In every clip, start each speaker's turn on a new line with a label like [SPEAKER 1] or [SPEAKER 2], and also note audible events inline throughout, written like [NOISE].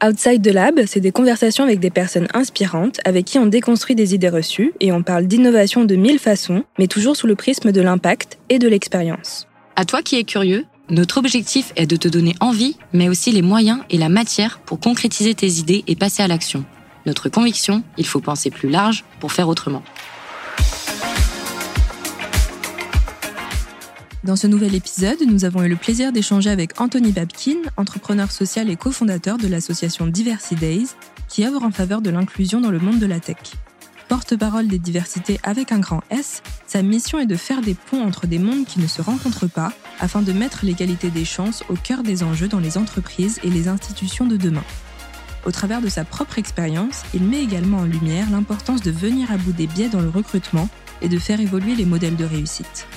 [SPEAKER 1] Outside the Lab, c'est des conversations avec des personnes inspirantes avec qui on déconstruit des idées reçues et on parle d'innovation de mille façons, mais toujours sous le prisme de l'impact et de l'expérience.
[SPEAKER 2] À toi qui es curieux, notre objectif est de te donner envie, mais aussi les moyens et la matière pour concrétiser tes idées et passer à l'action. Notre conviction, il faut penser plus large pour faire autrement.
[SPEAKER 1] Dans ce nouvel épisode, nous avons eu le plaisir d'échanger avec Anthony Babkin, entrepreneur social et cofondateur de l'association Diversity Days, qui œuvre en faveur de l'inclusion dans le monde de la tech. Porte-parole des diversités avec un grand S, sa mission est de faire des ponts entre des mondes qui ne se rencontrent pas afin de mettre l'égalité des chances au cœur des enjeux dans les entreprises et les institutions de demain. Au travers de sa propre expérience, il met également en lumière l'importance de venir à bout des biais dans le recrutement et de faire évoluer les modèles de réussite.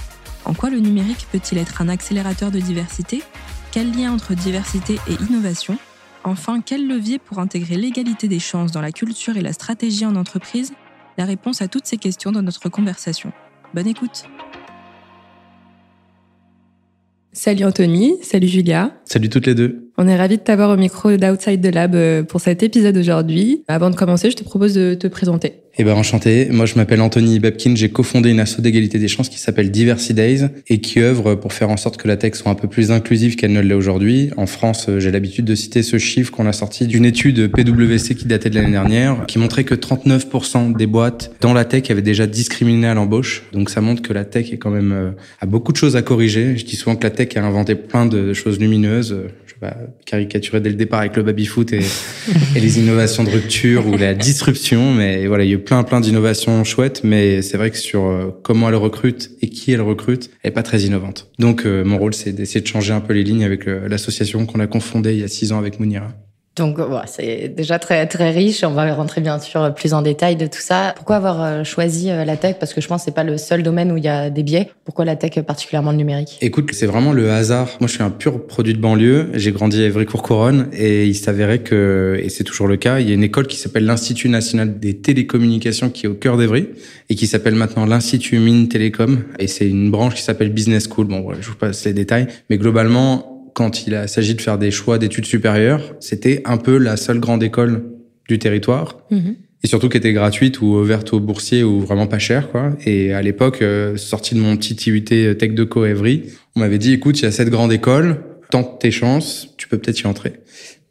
[SPEAKER 1] En quoi le numérique peut-il être un accélérateur de diversité? Quel lien entre diversité et innovation? Enfin, quel levier pour intégrer l'égalité des chances dans la culture et la stratégie en entreprise? La réponse à toutes ces questions dans notre conversation. Bonne écoute Salut Anthony, salut Julia.
[SPEAKER 3] Salut toutes les deux.
[SPEAKER 1] On est ravis de t'avoir au micro d'Outside the Lab euh, pour cet épisode aujourd'hui. Avant de commencer, je te propose de te présenter.
[SPEAKER 3] Eh ben enchanté. Moi je m'appelle Anthony Babkin. J'ai cofondé une asso d'égalité des chances qui s'appelle Diversity Days et qui œuvre pour faire en sorte que la tech soit un peu plus inclusive qu'elle ne l'est aujourd'hui. En France, euh, j'ai l'habitude de citer ce chiffre qu'on a sorti d'une étude PwC qui datait de l'année dernière, qui montrait que 39% des boîtes dans la tech avaient déjà discriminé à l'embauche. Donc ça montre que la tech est quand même euh, a beaucoup de choses à corriger. Je dis souvent que la tech a inventé plein de choses lumineuses. Pas caricaturer dès le départ avec le baby foot [LAUGHS] et, les innovations de rupture ou la disruption, mais voilà, il y a plein plein d'innovations chouettes, mais c'est vrai que sur euh, comment elle recrute et qui elle recrute, elle est pas très innovante. Donc euh, mon rôle, c'est d'essayer de changer un peu les lignes avec euh, l'association qu'on a confondée il y a six ans avec Mounira.
[SPEAKER 2] Donc c'est déjà très très riche. On va rentrer bien sûr plus en détail de tout ça. Pourquoi avoir euh, choisi euh, la tech? Parce que je pense que c'est pas le seul domaine où il y a des biais. Pourquoi la tech particulièrement le numérique?
[SPEAKER 3] Écoute, c'est vraiment le hasard. Moi, je suis un pur produit de banlieue. J'ai grandi à Évry-Courcouronne et il s'avérait que, et c'est toujours le cas, il y a une école qui s'appelle l'Institut national des télécommunications qui est au cœur d'Evry et qui s'appelle maintenant l'Institut Mines Télécom. Et c'est une branche qui s'appelle Business School. Bon, je vous passe les détails, mais globalement quand il s'agit de faire des choix d'études supérieures, c'était un peu la seule grande école du territoire. Mhm. Et surtout qui était gratuite ou ouverte aux boursiers ou vraiment pas cher, quoi. Et à l'époque, euh, sorti de mon petit IUT euh, Tech de Co Evry, on m'avait dit, écoute, il y a cette grande école, tente tes chances, tu peux peut-être y entrer.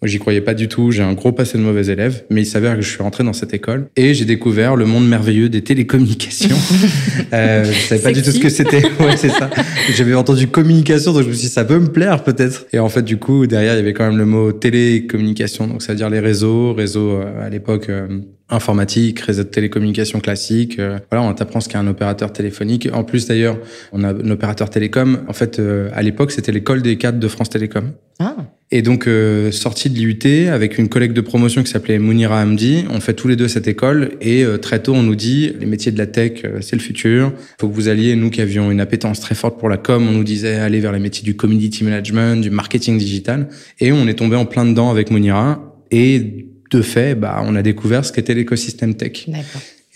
[SPEAKER 3] Moi, j'y croyais pas du tout. J'ai un gros passé de mauvais élève, mais il s'avère que je suis rentré dans cette école et j'ai découvert le monde merveilleux des télécommunications. [LAUGHS] euh, je savais pas du tout ce que c'était. [LAUGHS] Ouais, c'est ça. J'avais entendu communication, donc je me suis dit ça peut me plaire peut-être. Et en fait, du coup, derrière, il y avait quand même le mot télécommunication, donc ça veut dire les réseaux, réseaux euh, à l'époque. Euh, informatique, réseau de télécommunication classique. Euh, voilà, on t'apprend ce qu'est un opérateur téléphonique. En plus, d'ailleurs, on a un opérateur télécom. En fait, à l'époque, c'était l'école des cadres de France Télécom. Ah. Et donc, euh, sorti de l'IUT avec une collègue de promotion qui s'appelait Mounira Hamdi, on fait tous les deux cette école et euh, très tôt, on nous dit les métiers de la tech, euh, c'est le futur. Faut que vous alliez, nous qui avions une appétence très forte pour la com, on nous disait aller vers les métiers du community management, du marketing digital. Et on est tombé en plein dedans avec Mounira. Et de fait, bah, on a découvert ce qu'était l'écosystème tech.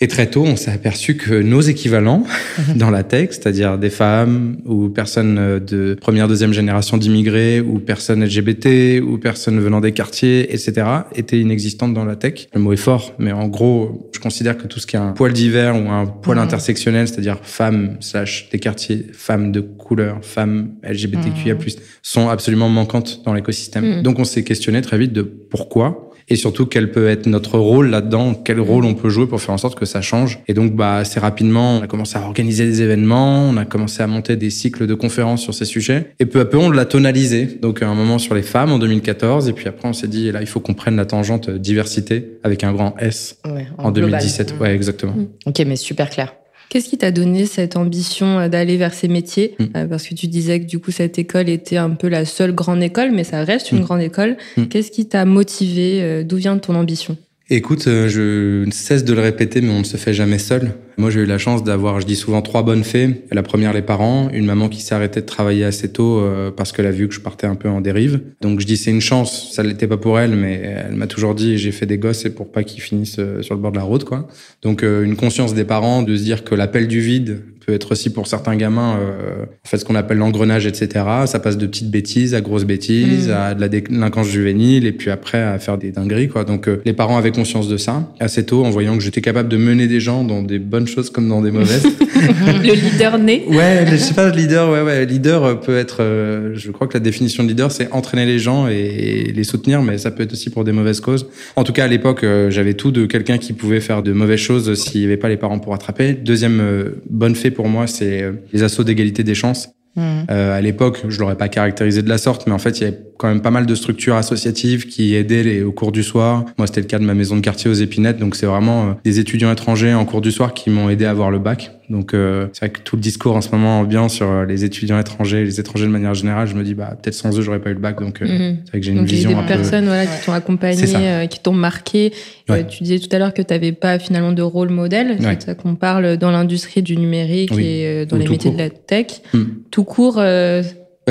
[SPEAKER 3] Et très tôt, on s'est aperçu que nos équivalents [LAUGHS] dans la tech, c'est-à-dire des femmes ou personnes de première, deuxième génération d'immigrés ou personnes LGBT ou personnes venant des quartiers, etc., étaient inexistantes dans la tech. Le mot est fort, mais en gros, je considère que tout ce qui est un poil divers ou un poil intersectionnel, c'est-à-dire femmes slash des quartiers, femmes de couleur, femmes LGBTQIA+, sont absolument manquantes dans l'écosystème. Donc on s'est questionné très vite de pourquoi et surtout quel peut être notre rôle là-dedans, quel rôle on peut jouer pour faire en sorte que ça change? Et donc, bah, assez rapidement, on a commencé à organiser des événements, on a commencé à monter des cycles de conférences sur ces sujets, et peu à peu, on l'a tonalisé. Donc, à un moment sur les femmes en 2014, et puis après, on s'est dit, là, il faut qu'on prenne la tangente diversité avec un grand S en, 2017. Ouais, exactement. Mmh.
[SPEAKER 2] Ok, mais super clair.
[SPEAKER 1] Qu'est-ce qui t'a donné cette ambition euh, d'aller vers ces métiers mm. euh, Parce que tu disais que du coup cette école était un peu la seule grande école, mais ça reste une mm. grande école. Mm. Qu'est-ce qui t'a motivé euh, D'où vient ton ambition?
[SPEAKER 3] Écoute, je ne cesse de le répéter, mais on ne se fait jamais seul. Moi, j'ai eu la chance d'avoir, je dis souvent, trois bonnes fées. La première, les parents, une maman qui s'est arrêtée de travailler assez tôt euh, parce qu'elle a vu que je partais un peu en dérive. Donc, je dis c'est une chance. Ça l'était pas pour elle, mais elle m'a toujours dit j'ai fait des gosses et pour pas qu'ils finissent euh, sur le bord de la route, quoi. Donc, euh, une conscience des parents de se dire que l'appel du vide peut être aussi pour certains gamins, euh, en fait, ce qu'on appelle l'engrenage, etc. Ça passe de petites bêtises à grosses bêtises,
[SPEAKER 2] Mm.
[SPEAKER 3] à de la délinquance juvénile, et puis après à faire des dingueries, quoi. Donc, euh, les parents avaient conscience de ça assez tôt, en voyant que j'étais capable de mener des gens dans des bonnes choses comme dans des mauvaises. [LAUGHS]
[SPEAKER 1] Le leader né.
[SPEAKER 3] ouais, je sais pas, leader, ouais, ouais, leader euh, peut être, euh, je crois que la définition de leader, c'est entraîner les gens et les soutenir, mais ça peut être aussi pour des mauvaises causes. En tout cas, à l'époque, euh, j'avais tout de quelqu'un qui pouvait faire de mauvaises choses s'il n'y avait pas les parents pour attraper. Deuxième euh, bonne fait pour moi, c'est les assauts d'égalité des chances.
[SPEAKER 2] Mhm.
[SPEAKER 3] Euh, à l'époque, je l'aurais pas caractérisé de la sorte, mais en fait, il y avait quand même pas mal de structures associatives qui aidaient les, au cours du soir. Moi, c'était le cas de ma maison de quartier aux Épinettes, donc c'est vraiment euh, des étudiants étrangers en cours du soir qui m'ont aidé à avoir le bac. Donc euh, c'est vrai que tout le discours en ce moment ambiant sur euh, les étudiants étrangers, les étrangers de manière générale, je me dis bah peut-être sans eux j'aurais pas eu le bac. Donc euh,
[SPEAKER 1] Mhm.
[SPEAKER 3] c'est vrai que j'ai une
[SPEAKER 1] Donc il y a
[SPEAKER 3] vision
[SPEAKER 1] des
[SPEAKER 3] un peu.
[SPEAKER 1] personnes voilà,
[SPEAKER 2] Ouais.
[SPEAKER 1] qui t'ont accompagné, euh, qui t'ont marqué. Euh,
[SPEAKER 3] Ouais.
[SPEAKER 1] tu disais tout à l'heure que tu n'avais pas finalement de rôle modèle.
[SPEAKER 3] Ouais.
[SPEAKER 1] C'est ça qu'on parle dans l'industrie du numérique
[SPEAKER 3] Oui.
[SPEAKER 1] et euh, dans
[SPEAKER 3] Ou
[SPEAKER 1] les métiers
[SPEAKER 3] court.
[SPEAKER 1] de la tech.
[SPEAKER 3] Hmm.
[SPEAKER 1] Tout court,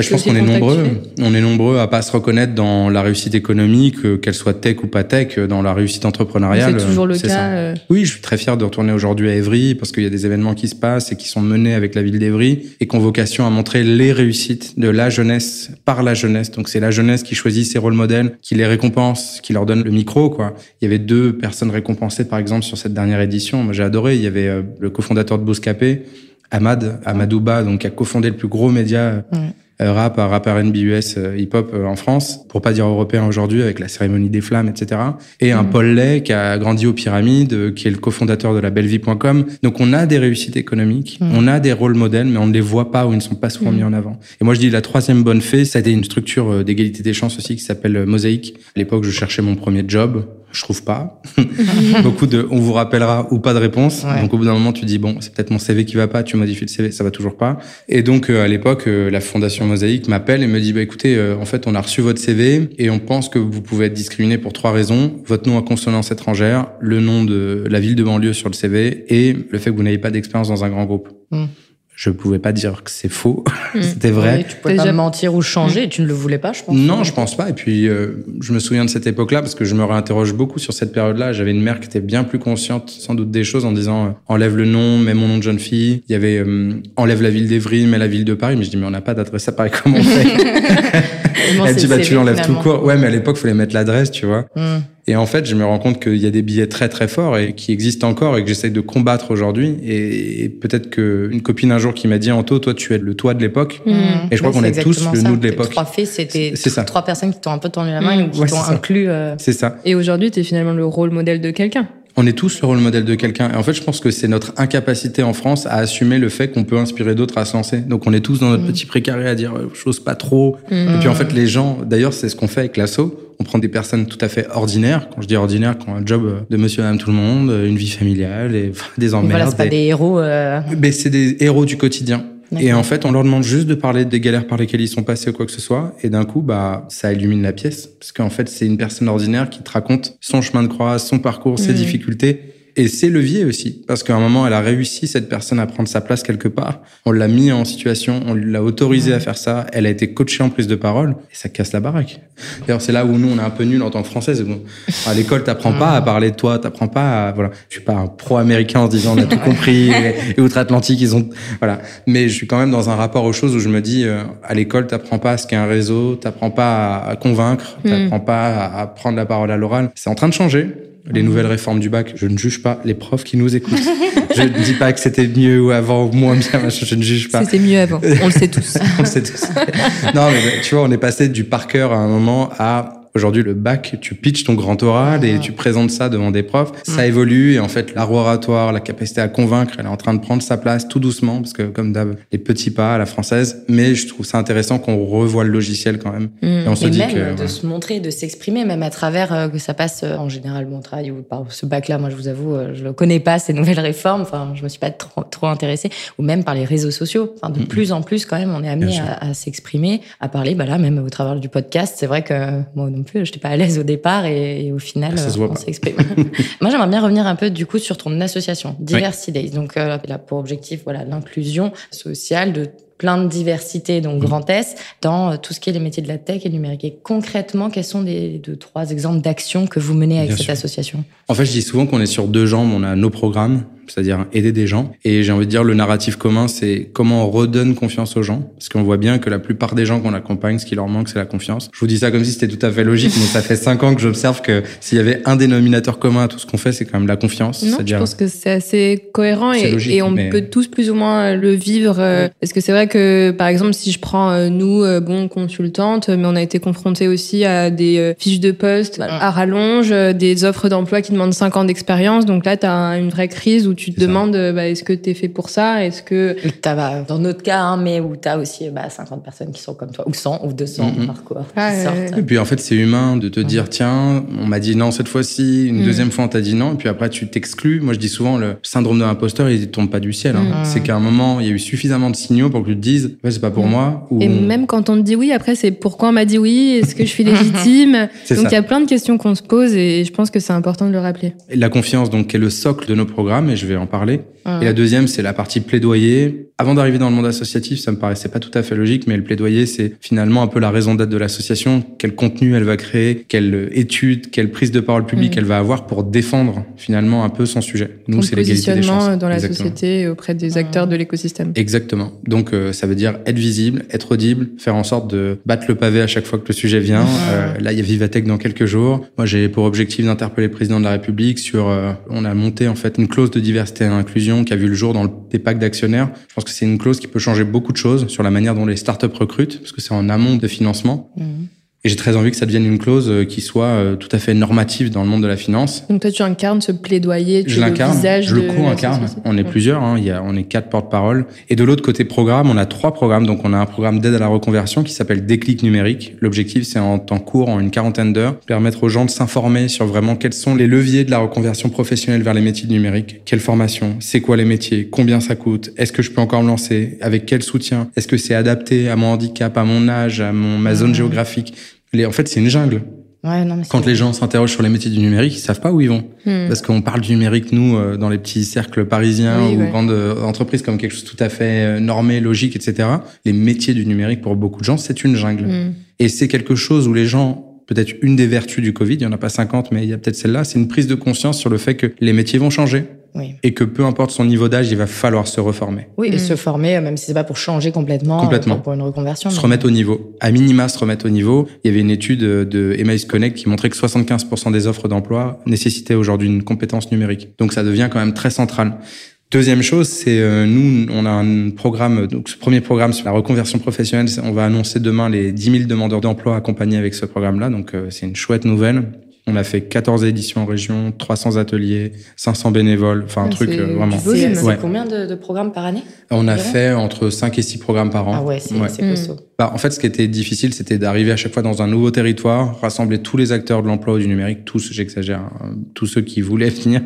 [SPEAKER 3] je
[SPEAKER 1] C'est
[SPEAKER 3] pense qu'on est nombreux. On est nombreux à pas se reconnaître dans la réussite économique, euh, qu'elle soit tech ou pas tech, euh, dans la réussite entrepreneuriale.
[SPEAKER 1] c'est toujours le cas.
[SPEAKER 3] ça.
[SPEAKER 1] euh,
[SPEAKER 3] Oui, je suis très fier de retourner aujourd'hui à Évry parce qu'il y a des événements qui se passent et qui sont menés avec la ville d'Évry et qui ont vocation à montrer les réussites de la jeunesse par la jeunesse. Donc c'est la jeunesse qui choisit ses rôles modèles, qui les récompense, qui leur donne le micro. Quoi. Il y avait deux personnes récompensées par exemple sur cette dernière édition. Moi j'ai adoré. Il y avait le cofondateur de Bouscapé, Ahmad, Amadouba, donc qui a cofondé le plus gros média
[SPEAKER 2] Ouais.
[SPEAKER 3] Euh, rap, rappeur NBA, US, hip-hop euh, en France, pour pas dire européen aujourd'hui, avec la cérémonie des flammes, etc. Et un
[SPEAKER 2] Mhm.
[SPEAKER 3] Paul Lay qui a grandi aux Pyramides, euh, qui est le cofondateur de la bellevie.com. Donc on a des réussites économiques,
[SPEAKER 2] Mhm.
[SPEAKER 3] on a des rôles modèles, mais on ne les voit pas ou ils ne sont pas souvent
[SPEAKER 1] Mhm.
[SPEAKER 3] mis en avant. Et moi je dis la troisième bonne fée, ça a été une structure d'égalité des chances aussi qui s'appelle Mosaïque. À l'époque, je cherchais mon premier job. Je trouve pas. [LAUGHS] Beaucoup de, on vous rappellera ou pas de réponse.
[SPEAKER 2] Ouais.
[SPEAKER 3] Donc au bout d'un moment, tu dis bon, c'est peut-être mon CV qui va pas. Tu modifies le CV, ça va toujours pas. Et donc euh, à l'époque, euh, la fondation Mosaïque m'appelle et me dit bah écoutez, euh, en fait, on a reçu votre CV et on pense que vous pouvez être discriminé pour trois raisons votre nom à consonance étrangère, le nom de la ville de banlieue sur le CV et le fait que vous n'ayez pas d'expérience dans un grand groupe.
[SPEAKER 2] Mm.
[SPEAKER 3] Je pouvais pas dire que c'est faux. [LAUGHS]
[SPEAKER 1] Mm.
[SPEAKER 3] C'était vrai.
[SPEAKER 2] Oui, tu pouvais
[SPEAKER 1] Déjà-
[SPEAKER 2] pas mentir ou changer. Tu ne le voulais pas, je pense.
[SPEAKER 3] Non, je pense pas. Et puis, euh, je me souviens de cette époque-là parce que je me réinterroge beaucoup sur cette période-là. J'avais une mère qui était bien plus consciente, sans doute, des choses en disant euh, enlève le nom, mets mon nom de jeune fille. Il y avait euh, enlève la ville d'Evry, mets la ville de Paris. Mais je dis mais on n'a pas d'adresse à Paris. Comment on [LAUGHS] fait? Elle dit bah tu l'enlèves tout court. Ouais, mais à l'époque, fallait mettre l'adresse, tu vois.
[SPEAKER 2] Hmm.
[SPEAKER 3] Et en fait, je me rends compte qu'il y a des billets très très forts et qui existent encore et que j'essaye de combattre aujourd'hui. Et, et peut-être qu'une copine un jour qui m'a dit Anto, toi tu es le toi de l'époque.
[SPEAKER 1] Mm.
[SPEAKER 3] Et je crois qu'on est tous le nous de l'époque.
[SPEAKER 2] Trois faits, c'était
[SPEAKER 3] C'est ça.
[SPEAKER 2] trois personnes qui t'ont un peu tendu la main
[SPEAKER 1] Mm.
[SPEAKER 2] ou qui
[SPEAKER 3] Ouais,
[SPEAKER 2] t'ont inclus. euh,
[SPEAKER 3] C'est ça.
[SPEAKER 1] Et aujourd'hui, tu es finalement le rôle modèle de quelqu'un.
[SPEAKER 3] On est tous le rôle modèle de quelqu'un. Et en fait, je pense que c'est notre incapacité en France à assumer le fait qu'on peut inspirer d'autres à se lancer. Donc, on est tous dans notre
[SPEAKER 2] Mm.
[SPEAKER 3] petit précaré à dire euh, j'ose pas trop.
[SPEAKER 1] Mm.
[SPEAKER 3] Et puis, en fait, les gens, d'ailleurs, c'est ce qu'on fait avec l'assaut. On prend des personnes tout à fait ordinaires. Quand je dis ordinaires, qui ont un job euh, de monsieur et madame tout le monde, euh, une vie familiale et enfin, des emmerdes.
[SPEAKER 2] voilà, c'est pas
[SPEAKER 3] des-
[SPEAKER 2] des héros. euh,
[SPEAKER 3] Mais c'est des héros du quotidien. Et en fait, on leur demande juste de parler des galères par lesquelles ils sont passés ou quoi que ce soit. Et d'un coup, bah, ça illumine la pièce. Parce qu'en fait, c'est une personne ordinaire qui te raconte son chemin de croix, son parcours, ses
[SPEAKER 1] Mhm.
[SPEAKER 3] difficultés. Et ses leviers aussi. Parce qu'à un moment, elle a réussi, cette personne, à prendre sa place quelque part. On l'a mis en situation, on l'a autorisé à faire ça. Elle a été coachée en prise de parole. Et ça casse la baraque. D'ailleurs, c'est là où nous, on est un peu nuls en tant que français. Bon. À l'école, t'apprends pas à parler de toi, t'apprends pas à, voilà. Je suis pas un pro-américain en se disant on a tout compris [LAUGHS] et, et outre-Atlantique, ils ont, voilà. Mais je suis quand même dans un rapport aux choses où je me dis, euh, à l'école, t'apprends pas à ce qu'est un réseau, t'apprends pas à, à convaincre, t'apprends pas à, à prendre la parole à l'oral. C'est en train de changer. Les nouvelles réformes du bac, je ne juge pas les profs qui nous écoutent. je ne dis pas que c'était mieux ou avant ou moins bien, [LAUGHS] je ne juge pas.
[SPEAKER 1] C'était mieux avant. On le sait tous. [LAUGHS]
[SPEAKER 3] On le sait tous. non, mais tu vois, on est passé du par cœur à un moment à aujourd'hui le bac, tu pitches ton grand oral et tu présentes ça devant des profs. Ça évolue et en fait, l'art oratoire, la capacité à convaincre, elle est en train de prendre sa place tout doucement parce que comme d'hab, les petits pas à la française. Mais je trouve ça intéressant qu'on revoie le logiciel quand même.
[SPEAKER 1] Mm.
[SPEAKER 3] Et on se
[SPEAKER 2] Et
[SPEAKER 3] dit
[SPEAKER 2] même
[SPEAKER 3] que
[SPEAKER 2] de se montrer, de s'exprimer, même à travers euh, que ça passe euh, en général mon travail ou par ce bac-là. Moi, je vous avoue, euh, je ne connais pas ces [LAUGHS] nouvelles réformes. Enfin, je me suis pas trop, trop intéressée. Ou même par les réseaux sociaux. Enfin, de plus en plus, quand même, on est amené à, à s'exprimer, à parler. Bah là, même au travers du podcast, c'est vrai que bon, plus, j'étais pas à l'aise au départ et, au final,
[SPEAKER 3] ça voit on
[SPEAKER 2] s'exprime. [LAUGHS] Moi, j'aimerais bien revenir un peu du coup sur ton association Diversity Days. Donc, euh, là, pour objectif, voilà, l'inclusion sociale de plein de diversité, donc mmh. Grand S, dans euh, tout ce qui est les métiers de la tech et numérique. Et concrètement, quels sont les deux, trois exemples d'actions que vous menez avec cette association?
[SPEAKER 3] En fait, je dis souvent qu'on est sur deux jambes. On a nos programmes, c'est-à-dire aider des gens. Et j'ai envie de dire, le narratif commun, c'est comment on redonne confiance aux gens. Parce qu'on voit bien que la plupart des gens qu'on accompagne, ce qui leur manque, c'est la confiance. Je vous dis ça comme si c'était tout à fait logique, mais ça fait cinq ans que j'observe que s'il y avait un dénominateur commun à tout ce qu'on fait, c'est quand même la confiance.
[SPEAKER 1] Non, je pense que c'est assez cohérent et, on peut tous plus ou moins le vivre. Euh, parce que c'est vrai que, par exemple, si je prends euh, nous, euh, bon, consultantes, mais on a été confrontés aussi à des fiches de poste à rallonge, des offres d'emploi qui demandent cinq ans d'expérience. Donc là, tu as une vraie crise où tu te demandes, bah, est-ce que tu es fait pour ça? Est-ce que...
[SPEAKER 2] As, bah, dans notre cas, hein, mais où tu as aussi bah, 50 personnes qui sont comme toi, ou 100 ou 200 mm-hmm. par quoi.
[SPEAKER 3] Ah, et puis en fait, c'est humain de te dire, tiens, on m'a dit non cette fois-ci, une mm. deuxième fois on t'a dit non, et puis après tu t'exclus. Moi je dis souvent, le syndrome de l'imposteur, il tombe pas du ciel. Hein. Mm. C'est qu'à un moment, il y a eu suffisamment de signaux pour que tu te dises, ouais, c'est pas pour mm. moi.
[SPEAKER 1] Et même quand on te dit oui, après c'est pourquoi on m'a dit oui, est-ce que je suis [LAUGHS] légitime? Donc il y a plein de questions qu'on se pose et je pense que c'est important de le rappeler.
[SPEAKER 3] la confiance, donc, qui est le socle de nos programmes, et je vais en parler. Et la deuxième, c'est la partie plaidoyer. Avant d'arriver dans le monde associatif, ça me paraissait pas tout à fait logique, mais le plaidoyer, c'est finalement un peu la raison d'être de l'association. Quel contenu elle va créer, quelle étude, quelle prise de parole publique elle va avoir pour défendre finalement un peu son sujet.
[SPEAKER 1] Nous, c'est l'égalité des chances. dans la société et auprès des acteurs de l'écosystème.
[SPEAKER 3] Exactement. Donc, euh, ça veut dire être visible, être audible, faire en sorte de battre le pavé à chaque fois que le sujet vient. Euh, là, il y a Vivatech dans quelques jours. Moi, j'ai pour objectif d'interpeller le président de la République sur. Euh, on a monté en fait une clause de diversité et inclusion qui a vu le jour dans des packs d'actionnaires. Je pense que c'est une clause qui peut changer beaucoup de choses sur la manière dont les startups recrutent, parce que c'est en amont de financement. Mmh. Et j'ai très envie que ça devienne une clause euh, qui soit euh, tout à fait normative dans le monde de la finance.
[SPEAKER 1] Donc toi, tu incarnes ce plaidoyer, tu
[SPEAKER 3] je l'incarne, je le co-incarne. On est plusieurs, hein, il y a, on est quatre porte-parole. Et de l'autre côté programme, on a trois programmes. Donc on a un programme d'aide à la reconversion qui s'appelle Déclic numérique. L'objectif, c'est en temps court, en une quarantaine d'heures, permettre aux gens de s'informer sur vraiment quels sont les leviers de la reconversion professionnelle vers les métiers numériques. Quelle formation? C'est quoi les métiers? Combien ça coûte? Est-ce que je peux encore me lancer? Avec quel soutien? Est-ce que c'est adapté à mon handicap, à mon âge, à mon, ma zone en fait, c'est une jungle. Quand les gens s'interrogent sur les métiers du numérique, ils savent pas où ils vont. Hmm. Parce qu'on parle du numérique, nous, euh, dans les petits cercles parisiens ou grandes euh, entreprises comme quelque chose tout à fait euh, normé, logique, etc. Les métiers du numérique, pour beaucoup de gens, c'est une jungle. Hmm. Et c'est quelque chose où les gens, peut-être une des vertus du Covid, il y en a pas 50, mais il y a peut-être celle-là, c'est une prise de conscience sur le fait que les métiers vont changer. Et que peu importe son niveau d'âge, il va falloir se reformer.
[SPEAKER 2] Oui, et mm. se former, même si c'est pas pour changer complètement, complètement. Pour, une reconversion.
[SPEAKER 3] Se remettre au niveau. À minima, se remettre au niveau. Il y avait une étude de Emails Connect qui montrait que 75% des offres d'emploi nécessitaient aujourd'hui une compétence numérique. Donc ça devient quand même très central. Deuxième chose, c'est euh, nous, on a un programme, donc ce premier programme sur la reconversion professionnelle, on va annoncer demain les 10 000 demandeurs d'emploi accompagnés avec ce programme-là, donc euh, c'est une chouette nouvelle. On a fait 14 éditions en région, 300 ateliers, 500 bénévoles, enfin un truc euh, vraiment.
[SPEAKER 2] C'est combien de, de, programmes par année
[SPEAKER 3] On a fait entre 5 et 6 programmes par an.
[SPEAKER 2] Ah ouais, c'est ouais. costaud.
[SPEAKER 3] Bah, en fait, ce qui était difficile, c'était d'arriver à chaque fois dans un nouveau territoire, rassembler tous les acteurs de l'emploi ou du numérique, tous, j'exagère, hein, tous ceux qui voulaient [LAUGHS] venir.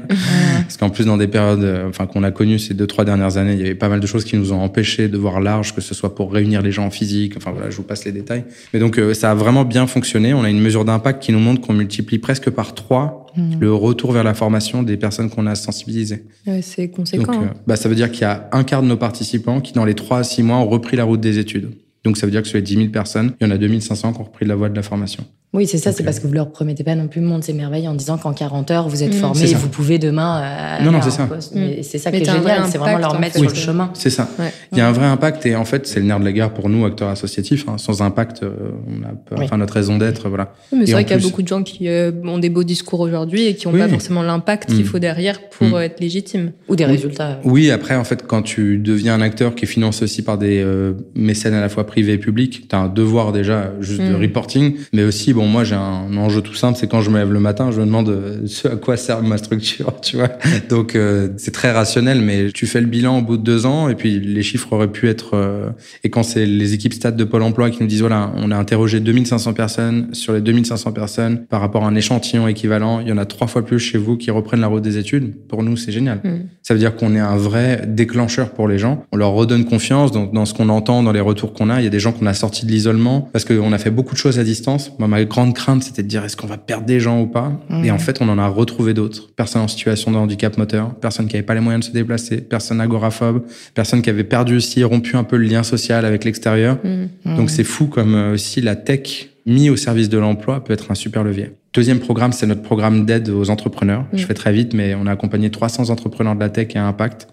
[SPEAKER 3] Parce qu'en plus, dans des périodes, euh, enfin, qu'on a connues ces deux, trois dernières années, il y avait pas mal de choses qui nous ont empêchés de voir large, que ce soit pour réunir les gens en physique. Enfin, voilà, je vous passe les détails. Mais donc, euh, ça a vraiment bien fonctionné. On a une mesure d'impact qui nous montre qu'on multiplie presque par trois mmh. le retour vers la formation des personnes qu'on a sensibilisées.
[SPEAKER 1] Ouais, c'est conséquent. Donc, euh,
[SPEAKER 3] bah, ça veut dire qu'il y a un quart de nos participants qui, dans les trois à six mois, ont repris la route des études. Donc ça veut dire que sur les 10 000 personnes, il y en a 2500 qui ont repris la voie de la formation.
[SPEAKER 2] Oui, c'est ça, c'est parce que vous leur promettez pas non plus monde ces merveilles en disant qu'en 40 heures, vous êtes mmh. formé et vous pouvez demain euh,
[SPEAKER 3] Non, non, c'est ça.
[SPEAKER 2] Mais c'est ça qui est génial, c'est vraiment leur mettre sur le chemin.
[SPEAKER 3] C'est ça. Il y a un vrai impact et en fait, c'est le nerf de la guerre pour nous, acteurs associatifs. Hein. Sans impact, euh, on a enfin notre raison d'être, voilà.
[SPEAKER 1] mais c'est vrai qu'il y a beaucoup de gens qui euh, ont des beaux discours aujourd'hui et qui n'ont pas forcément l'impact qu'il mmh. faut derrière pour mmh. être légitime.
[SPEAKER 2] Ou des résultats.
[SPEAKER 3] Oui, après, en fait, quand tu deviens un acteur qui est financé aussi par des mécènes à la fois privés et publics, tu as un devoir déjà juste de reporting, mais aussi, bon, moi, j'ai un enjeu tout simple, c'est quand je me lève le matin, je me demande euh, ce à quoi sert ma structure, [LAUGHS] tu vois. Donc euh, c'est très rationnel, mais tu fais le bilan au bout de deux ans, et puis les chiffres auraient pu être. Euh, et quand c'est les équipes stade de Pôle Emploi qui nous disent voilà, on a interrogé 2500 personnes sur les 2500 personnes par rapport à un échantillon équivalent, il y en a trois fois plus chez vous qui reprennent la route des études. Pour nous, c'est génial. Mm. Ça veut dire qu'on est un vrai déclencheur pour les gens. On leur redonne confiance dans, dans ce qu'on entend, dans les retours qu'on a. Il y a des gens qu'on a sortis de l'isolement parce qu'on a fait beaucoup de choses à distance. Moi, ma grande crainte, c'était de dire est-ce qu'on va perdre des gens ou pas? Et en fait, on en a retrouvé d'autres. Personnes en situation de handicap moteur, personnes qui n'avaient pas les moyens de se déplacer, personnes agoraphobes, personnes qui avaient perdu aussi, rompu un peu le lien social avec l'extérieur.
[SPEAKER 2] Mmh.
[SPEAKER 3] Donc c'est fou comme euh, aussi la tech mis au service de l'emploi peut être un super levier. Deuxième programme, c'est notre programme d'aide aux entrepreneurs. Je fais très vite, mais on a accompagné 300 entrepreneurs de la tech et à impact.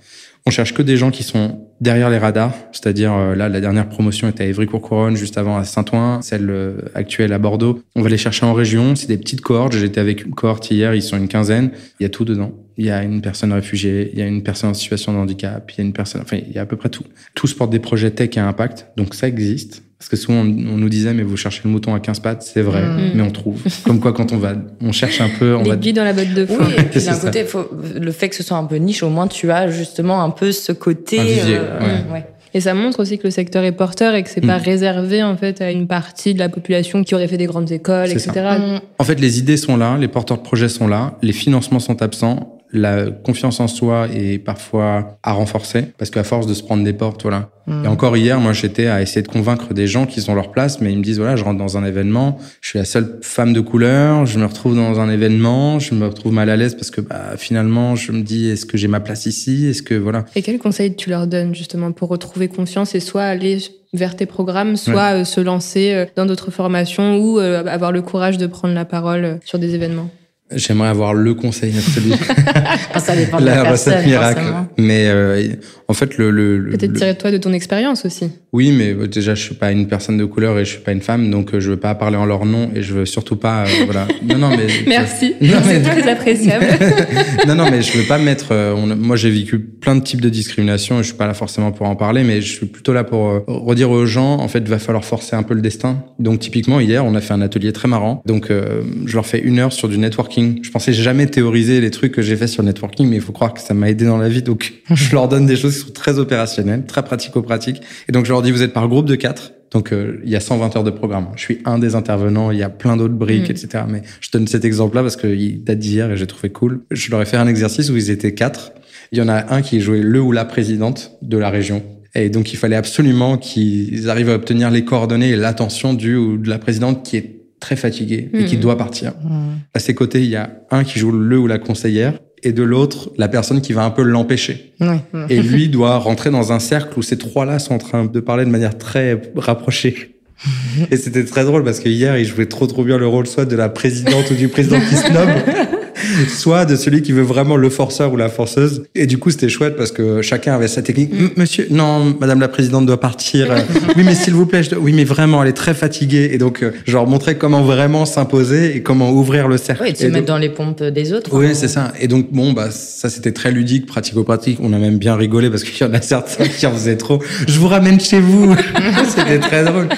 [SPEAKER 3] On cherche que des gens qui sont derrière les radars, c'est-à-dire euh, là la dernière promotion était à Évry-Courcouronne, juste avant à Saint-Ouen, celle euh, actuelle à Bordeaux. On va les chercher en région, c'est des petites cohortes. J'étais avec une cohorte hier, ils sont une quinzaine. Il y a tout dedans. Il y a une personne réfugiée, il y a une personne en situation de handicap, il y a une personne, enfin il y a à peu près tout. Tous portent des projets tech et impact, donc ça existe. Parce que souvent, on, on nous disait, mais vous cherchez le mouton à 15 pattes, c'est vrai,
[SPEAKER 2] Mm.
[SPEAKER 3] mais on trouve. [LAUGHS] Comme quoi, quand on va, on cherche un peu, on va.
[SPEAKER 1] L'aiguille dans la botte de foin. [LAUGHS]
[SPEAKER 2] Oui, et puis d'un côté, faut, le fait que ce soit un peu niche, au moins tu as justement un peu ce côté.
[SPEAKER 3] Un vivier,
[SPEAKER 2] euh,
[SPEAKER 3] ouais.
[SPEAKER 2] ouais.
[SPEAKER 1] Et ça montre aussi que le secteur est porteur et que c'est pas
[SPEAKER 3] Mm.
[SPEAKER 1] réservé en fait à une partie de la population qui aurait fait des grandes écoles, etc.
[SPEAKER 2] Mm.
[SPEAKER 3] En fait, les idées sont là, les porteurs de projets sont là, les financements sont absents, la confiance en soi est parfois à renforcer parce qu'à force de se prendre des portes, voilà.
[SPEAKER 2] Mm.
[SPEAKER 3] Et encore hier, moi, j'étais à essayer de convaincre des gens qui ont leur place, mais ils me disent voilà, je rentre dans un événement, je suis la seule femme de couleur, je me retrouve dans un événement, je me retrouve mal à l'aise parce que bah, finalement, je me dis est-ce que j'ai ma place ici, est-ce que voilà.
[SPEAKER 1] Et quels conseils tu leur donnes justement pour retrouver confiance et soit aller vers tes programmes, soit euh, se lancer euh, dans d'autres formations ou euh, avoir le courage de prendre la parole sur des événements?
[SPEAKER 3] J'aimerais avoir le conseil absolu,
[SPEAKER 2] Enfin, [LAUGHS] ça dépend de la,
[SPEAKER 3] la
[SPEAKER 2] personne,
[SPEAKER 3] recette miracle.
[SPEAKER 2] forcément.
[SPEAKER 3] Mais euh, en fait, le, le, le-
[SPEAKER 1] Peut-être
[SPEAKER 3] le-
[SPEAKER 1] tirer de toi de ton expérience aussi.
[SPEAKER 3] Oui, mais euh, déjà, je suis pas une personne de couleur et je suis pas une femme, donc euh, je veux pas parler en leur nom et je veux surtout pas, euh, voilà. Non, non, mais
[SPEAKER 1] Merci, [LAUGHS]
[SPEAKER 3] Non, mais-
[SPEAKER 1] c'est très appréciable. [LAUGHS]
[SPEAKER 3] non, non, mais je veux pas mettre. euh, on- moi, j'ai vécu plein de types de discrimination et je suis pas là forcément pour en parler, mais je suis plutôt là pour euh, redire aux gens. En fait, va falloir forcer un peu le destin. Donc, typiquement, hier, on a fait un atelier très marrant. Donc, euh, je leur fais une heure sur du networking. Je pensais jamais théoriser les trucs que j'ai fait sur le networking, mais il faut croire que ça m'a aidé dans la vie. Donc, [LAUGHS] je leur donne des choses qui sont très opérationnelles, très pratico-pratiques. Et donc, je leur dis, vous êtes par groupe de quatre. Donc, euh, il y a 120 heures de programme. Je suis un des intervenants. Il y a plein d'autres briques,
[SPEAKER 1] Mm.
[SPEAKER 3] etc. Mais je donne cet exemple-là parce qu'il date d'hier et j'ai trouvé cool. Je leur ai fait un exercice où ils étaient quatre. Il y en a un qui jouait le ou la présidente de la région. Et donc, il fallait absolument qu'ils arrivent à obtenir les coordonnées et l'attention du ou de la présidente qui est très fatiguée et qui
[SPEAKER 1] Mm.
[SPEAKER 3] doit partir.
[SPEAKER 2] Mm.
[SPEAKER 3] À ses côtés, il y a un qui joue le ou la conseillère et de l'autre, la personne qui va un peu l'empêcher.
[SPEAKER 2] Ouais.
[SPEAKER 3] Et [LAUGHS] lui doit rentrer dans un cercle où ces trois-là sont en train de parler de manière très rapprochée. [LAUGHS] Et c'était très drôle parce que hier, il jouait trop trop bien le rôle soit de la présidente ou du président qui snob, [LAUGHS] [LAUGHS] soit de celui qui veut vraiment le forceur ou la forceuse. Et du coup, c'était chouette parce que chacun avait sa technique. Monsieur, non, madame la présidente doit partir. Euh, [LAUGHS] oui, mais s'il vous plaît, je dois- oui, mais vraiment, elle est très fatiguée. Et donc, euh, je leur montrais comment vraiment s'imposer et comment ouvrir le cercle.
[SPEAKER 2] Ouais, de se
[SPEAKER 3] Et
[SPEAKER 2] mettre
[SPEAKER 3] donc-
[SPEAKER 2] dans les pompes des autres.
[SPEAKER 3] oui,
[SPEAKER 2] hein.
[SPEAKER 3] c'est ça. Et donc, bon, bah, ça, c'était très ludique, pratico-pratique. On a même bien rigolé parce qu'il y en a certains qui en faisaient trop. Je vous ramène chez vous. [LAUGHS] c'était très drôle.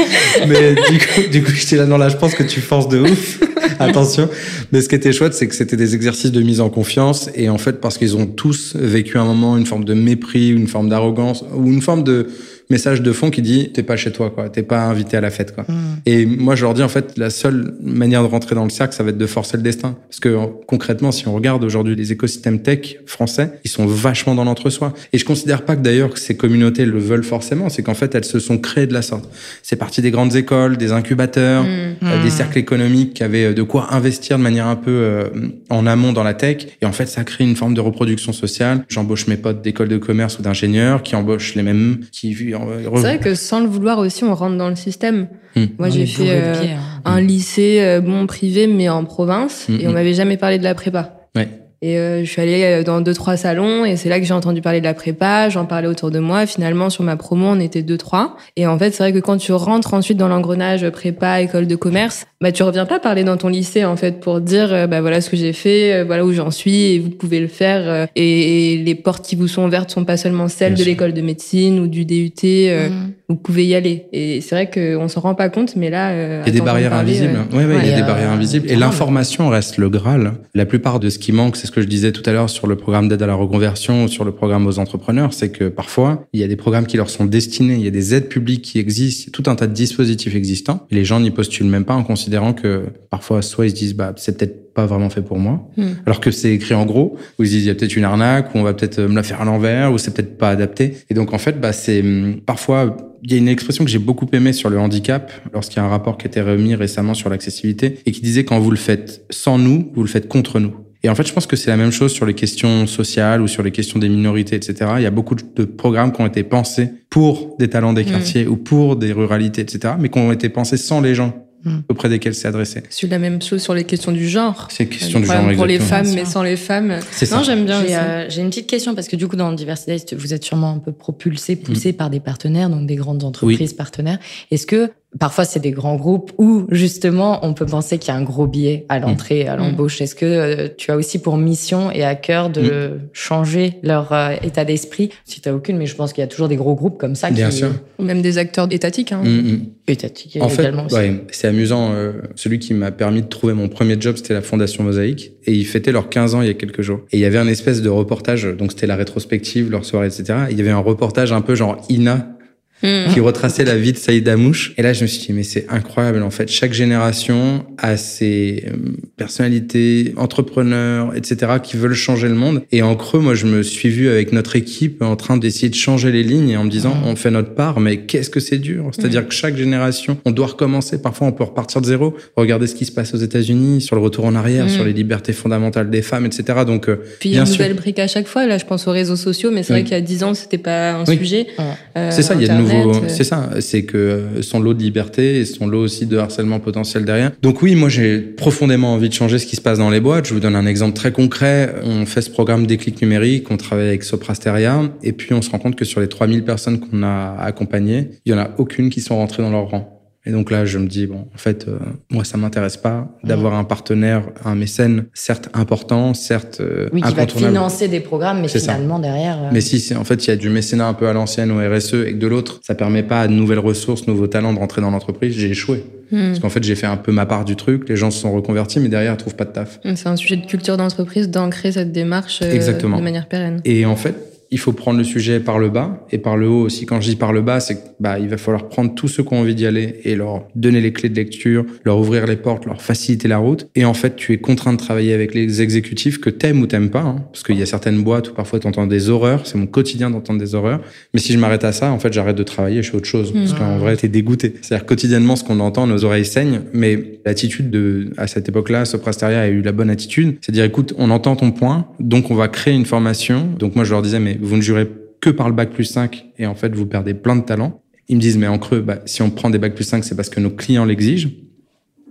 [SPEAKER 3] Mais du coup, du coup, j'étais là, non, là, je pense que tu forces de ouf. Attention. Mais ce qui était chouette, c'est que c'était des exercices de mise en confiance. Et en fait, parce qu'ils ont tous vécu un moment, une forme de mépris, une forme d'arrogance, ou une forme de message de fond qui dit, t'es pas chez toi, quoi. T'es pas invité à la fête, quoi.
[SPEAKER 2] Mm.
[SPEAKER 3] Et moi, je leur dis, en fait, la seule manière de rentrer dans le cercle, ça va être de forcer le destin. Parce que, concrètement, si on regarde aujourd'hui les écosystèmes tech français, ils sont vachement dans l'entre-soi. Et je considère pas que d'ailleurs que ces communautés le veulent forcément. C'est qu'en fait, elles se sont créées de la sorte. C'est parti des grandes écoles, des incubateurs,
[SPEAKER 1] Mm.
[SPEAKER 3] euh, des cercles économiques qui avaient euh, de quoi investir de manière un peu euh, en amont dans la tech. Et en fait, ça crée une forme de reproduction sociale. J'embauche mes potes d'école de commerce ou d'ingénieurs qui embauchent les mêmes, qui
[SPEAKER 1] C'est vrai que sans le vouloir aussi, on rentre dans le système.
[SPEAKER 3] Hmm.
[SPEAKER 1] Moi, j'ai fait euh,
[SPEAKER 2] hein.
[SPEAKER 1] un lycée euh, bon privé, mais en province,
[SPEAKER 3] Mm,
[SPEAKER 1] et on
[SPEAKER 3] mm.
[SPEAKER 1] m'avait jamais parlé de la prépa.
[SPEAKER 3] Ouais.
[SPEAKER 1] Et euh, je suis allée euh, dans deux trois salons et c'est là que j'ai entendu parler de la prépa, j'en parlais autour de moi. Finalement sur ma promo, on était deux trois et en fait, c'est vrai que quand tu rentres ensuite dans l'engrenage prépa, école de commerce, bah tu reviens pas parler dans ton lycée en fait pour dire euh, bah voilà ce que j'ai fait, euh, voilà où j'en suis et vous pouvez le faire euh, et, et les portes qui vous sont ouvertes sont pas seulement celles
[SPEAKER 3] Bien
[SPEAKER 1] de l'école de médecine ou du DUT, euh,
[SPEAKER 2] Mm.
[SPEAKER 1] vous pouvez y aller. Et c'est vrai qu'on s'en rend pas compte mais là euh,
[SPEAKER 3] Il y a des barrières invisibles. Oui, ouais, il y a des barrières invisibles. Et l'information reste le Graal. La plupart de ce qui manque, c'est ce que je disais tout à l'heure sur le programme d'aide à la reconversion ou sur le programme aux entrepreneurs, c'est que parfois, il y a des programmes qui leur sont destinés, il y a des aides publiques qui existent, il y a tout un tas de dispositifs existants, et les gens n'y postulent même pas en considérant que parfois, soit ils se disent, bah, c'est peut-être pas vraiment fait pour moi, hmm. alors que c'est écrit en gros, où ils se disent, il y a peut-être une arnaque, ou on va peut-être me la faire à l'envers, ou c'est peut-être pas adapté. Et donc, en fait, bah, c'est hum, parfois il y a une expression que j'ai beaucoup aimée sur le handicap, lorsqu'il y a un rapport qui a été remis récemment sur l'accessibilité, et qui disait quand vous le faites sans nous, vous le faites contre nous. Et en fait, je pense que c'est la même chose sur les questions sociales ou sur les questions des minorités, etc. Il y a beaucoup de programmes qui ont été pensés pour des talents des mmh. quartiers ou pour des ruralités, etc., mais qui ont été pensés sans les gens Hmm. auprès desquels c'est adressé.
[SPEAKER 1] C'est la même chose sur les questions du genre.
[SPEAKER 3] C'est question du genre
[SPEAKER 1] pour les femmes, mais sans les femmes.
[SPEAKER 3] C'est
[SPEAKER 2] non, j'aime bien. Euh, j'ai une petite question parce que du coup, dans Diversité, vous êtes sûrement un peu propulsé, poussé hmm. par des partenaires, donc des grandes entreprises partenaires. Est-ce que Parfois, c'est des grands groupes où justement, on peut penser qu'il y a un gros biais à l'entrée, à mm. l'embauche. Est-ce que euh, tu as aussi pour mission et à cœur de mm. changer leur euh, état d'esprit? Si tu n'as aucune, mais je pense qu'il y a toujours des gros groupes comme ça.
[SPEAKER 3] Bien sûr.
[SPEAKER 1] Ou même des acteurs étatiques. Hein.
[SPEAKER 2] Mm, étatiques
[SPEAKER 3] en
[SPEAKER 2] également.
[SPEAKER 3] Fait, c'est amusant. Euh, celui qui m'a permis de trouver mon premier job, c'était la Fondation Mosaïque. Et ils fêtaient leurs 15 ans il y a quelques jours. Et il y avait un espèce de reportage, donc c'était la rétrospective, leur soirée, etc. il y avait un reportage un peu genre Ina Hmm. qui retraçait la vie de Saïd Amouche. Et là, je me suis dit, mais c'est incroyable, en fait. Chaque génération a ses euh, personnalités, entrepreneurs, etc., qui veulent changer le monde. Et en creux, moi, je me suis vu avec notre équipe en train d'essayer de changer les lignes et en me disant, hmm. on fait notre part, mais qu'est-ce que c'est dur? C'est-à-dire hmm. que chaque génération, on doit recommencer. Parfois, on peut repartir de zéro. Regardez ce qui se passe aux États-Unis, sur le retour en arrière, sur les libertés fondamentales des femmes, etc. Donc, euh,
[SPEAKER 1] Puis il y a une nouvelle brique à chaque fois. Là, je pense aux réseaux sociaux, mais c'est vrai qu'il y a dix ans, c'était pas un sujet.
[SPEAKER 3] Euh, c'est ça, il y a de euh. C'est ça, c'est que son lot de liberté et son lot aussi de harcèlement potentiel derrière. Donc oui, moi j'ai profondément envie de changer ce qui se passe dans les boîtes. Je vous donne un exemple très concret. On fait ce programme déclic numérique, on travaille avec Soprasteria et puis on se rend compte que sur les 3000 personnes qu'on a accompagnées, il y en a aucune qui sont rentrées dans leur rang. Et donc là, je me dis bon, en fait, euh, moi, ça m'intéresse pas d'avoir un partenaire, un mécène, certes important, certes euh,
[SPEAKER 2] oui, qui va financer des programmes, mais finalement derrière.
[SPEAKER 3] Euh, mais si, c'est en fait, il y a du mécénat un peu à l'ancienne au RSE et que de l'autre, ça permet pas à de nouvelles ressources, nouveaux talents de rentrer dans l'entreprise. J'ai échoué. Hmm. Parce qu'en fait, j'ai fait un peu ma part du truc. Les gens se sont reconvertis, mais derrière, ils trouvent pas de taf.
[SPEAKER 1] C'est un sujet de culture d'entreprise d'ancrer cette démarche de manière pérenne.
[SPEAKER 3] Et en fait, il faut prendre le sujet par le bas et par le haut aussi. Quand je dis par le bas, c'est que bah, il va falloir prendre tous ceux qui ont envie d'y aller et leur donner les clés de lecture, leur ouvrir les portes, leur faciliter la route. Et en fait, tu es contraint de travailler avec les exécutifs que t'aimes ou t'aimes pas, hein, parce qu'il y a certaines boîtes où parfois t'entends des horreurs. C'est mon quotidien d'entendre des horreurs. Mais si je m'arrête à ça, en fait, j'arrête de travailler, je fais autre chose, parce qu'en mmh. vrai, t'es dégoûté. C'est-à-dire quotidiennement, ce qu'on entend, nos oreilles saignent. Mais l'attitude de, à cette époque-là, Soprasteria a eu la bonne attitude, c'est à dire, écoute, on entend ton point, donc on va créer une formation. Donc moi, je leur disais, mais vous ne jurez que par le bac plus 5 et en fait, vous perdez plein de talents. Ils me disent, mais en creux, bah, si on prend des bac plus 5, c'est parce que nos clients l'exigent.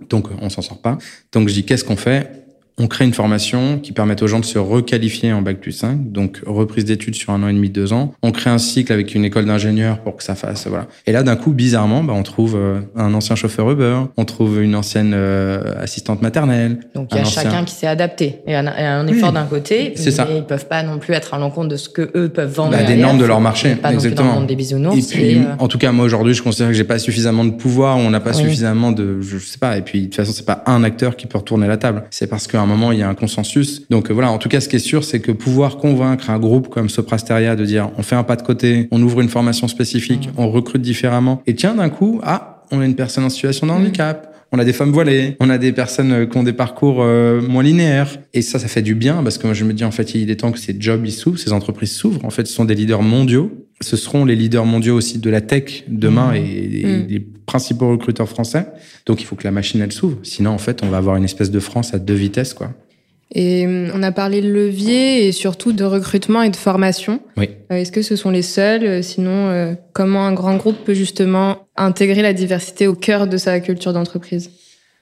[SPEAKER 3] Donc, on s'en sort pas. Donc, je dis, qu'est-ce qu'on fait? On crée une formation qui permet aux gens de se requalifier en bac plus 5, donc reprise d'études sur un an et demi, deux ans. On crée un cycle avec une école d'ingénieurs pour que ça fasse, voilà. Et là, d'un coup, bizarrement, bah, on trouve euh, un ancien chauffeur Uber, on trouve une ancienne euh, assistante maternelle.
[SPEAKER 2] Donc il y a chacun qui s'est adapté et un, un effort d'un côté, mais ça. ils peuvent pas non plus être à l'encontre de ce que eux peuvent vendre.
[SPEAKER 3] Bah, des normes de leur marché,
[SPEAKER 2] pas exactement. Non plus dans le monde des bisounours.
[SPEAKER 3] Et puis, euh, en tout cas, moi aujourd'hui, je considère que j'ai pas suffisamment de pouvoir, on n'a pas suffisamment de, je sais pas. Et puis de toute façon, c'est pas un acteur qui peut retourner la table. C'est parce qu'à un moment, il y a un consensus donc euh, voilà, en tout cas, ce qui est sûr, c'est que pouvoir convaincre un groupe comme Soprasteria de dire on fait un pas de côté, on ouvre une formation spécifique, mmh. on recrute différemment, et tiens, d'un coup, ah, on a une personne en situation de mmh. handicap. On a des femmes voilées, on a des personnes euh, qui ont des parcours euh, moins linéaires. Et ça, ça fait du bien parce que moi, je me dis, en fait, il est temps que ces jobs, ils s'ouvrent, ces entreprises s'ouvrent. En fait, ce sont des leaders mondiaux. Ce seront les leaders mondiaux aussi de la tech demain mmh. et, les principaux recruteurs français. Donc, il faut que la machine, elle s'ouvre. Sinon, en fait, on va avoir une espèce de France à deux vitesses, quoi.
[SPEAKER 1] Et euh, on a parlé de levier et surtout de recrutement et de formation.
[SPEAKER 3] Oui.
[SPEAKER 1] Euh, est-ce que ce sont les seuls? Euh, Sinon, comment un grand groupe peut justement intégrer la diversité au cœur de sa culture d'entreprise?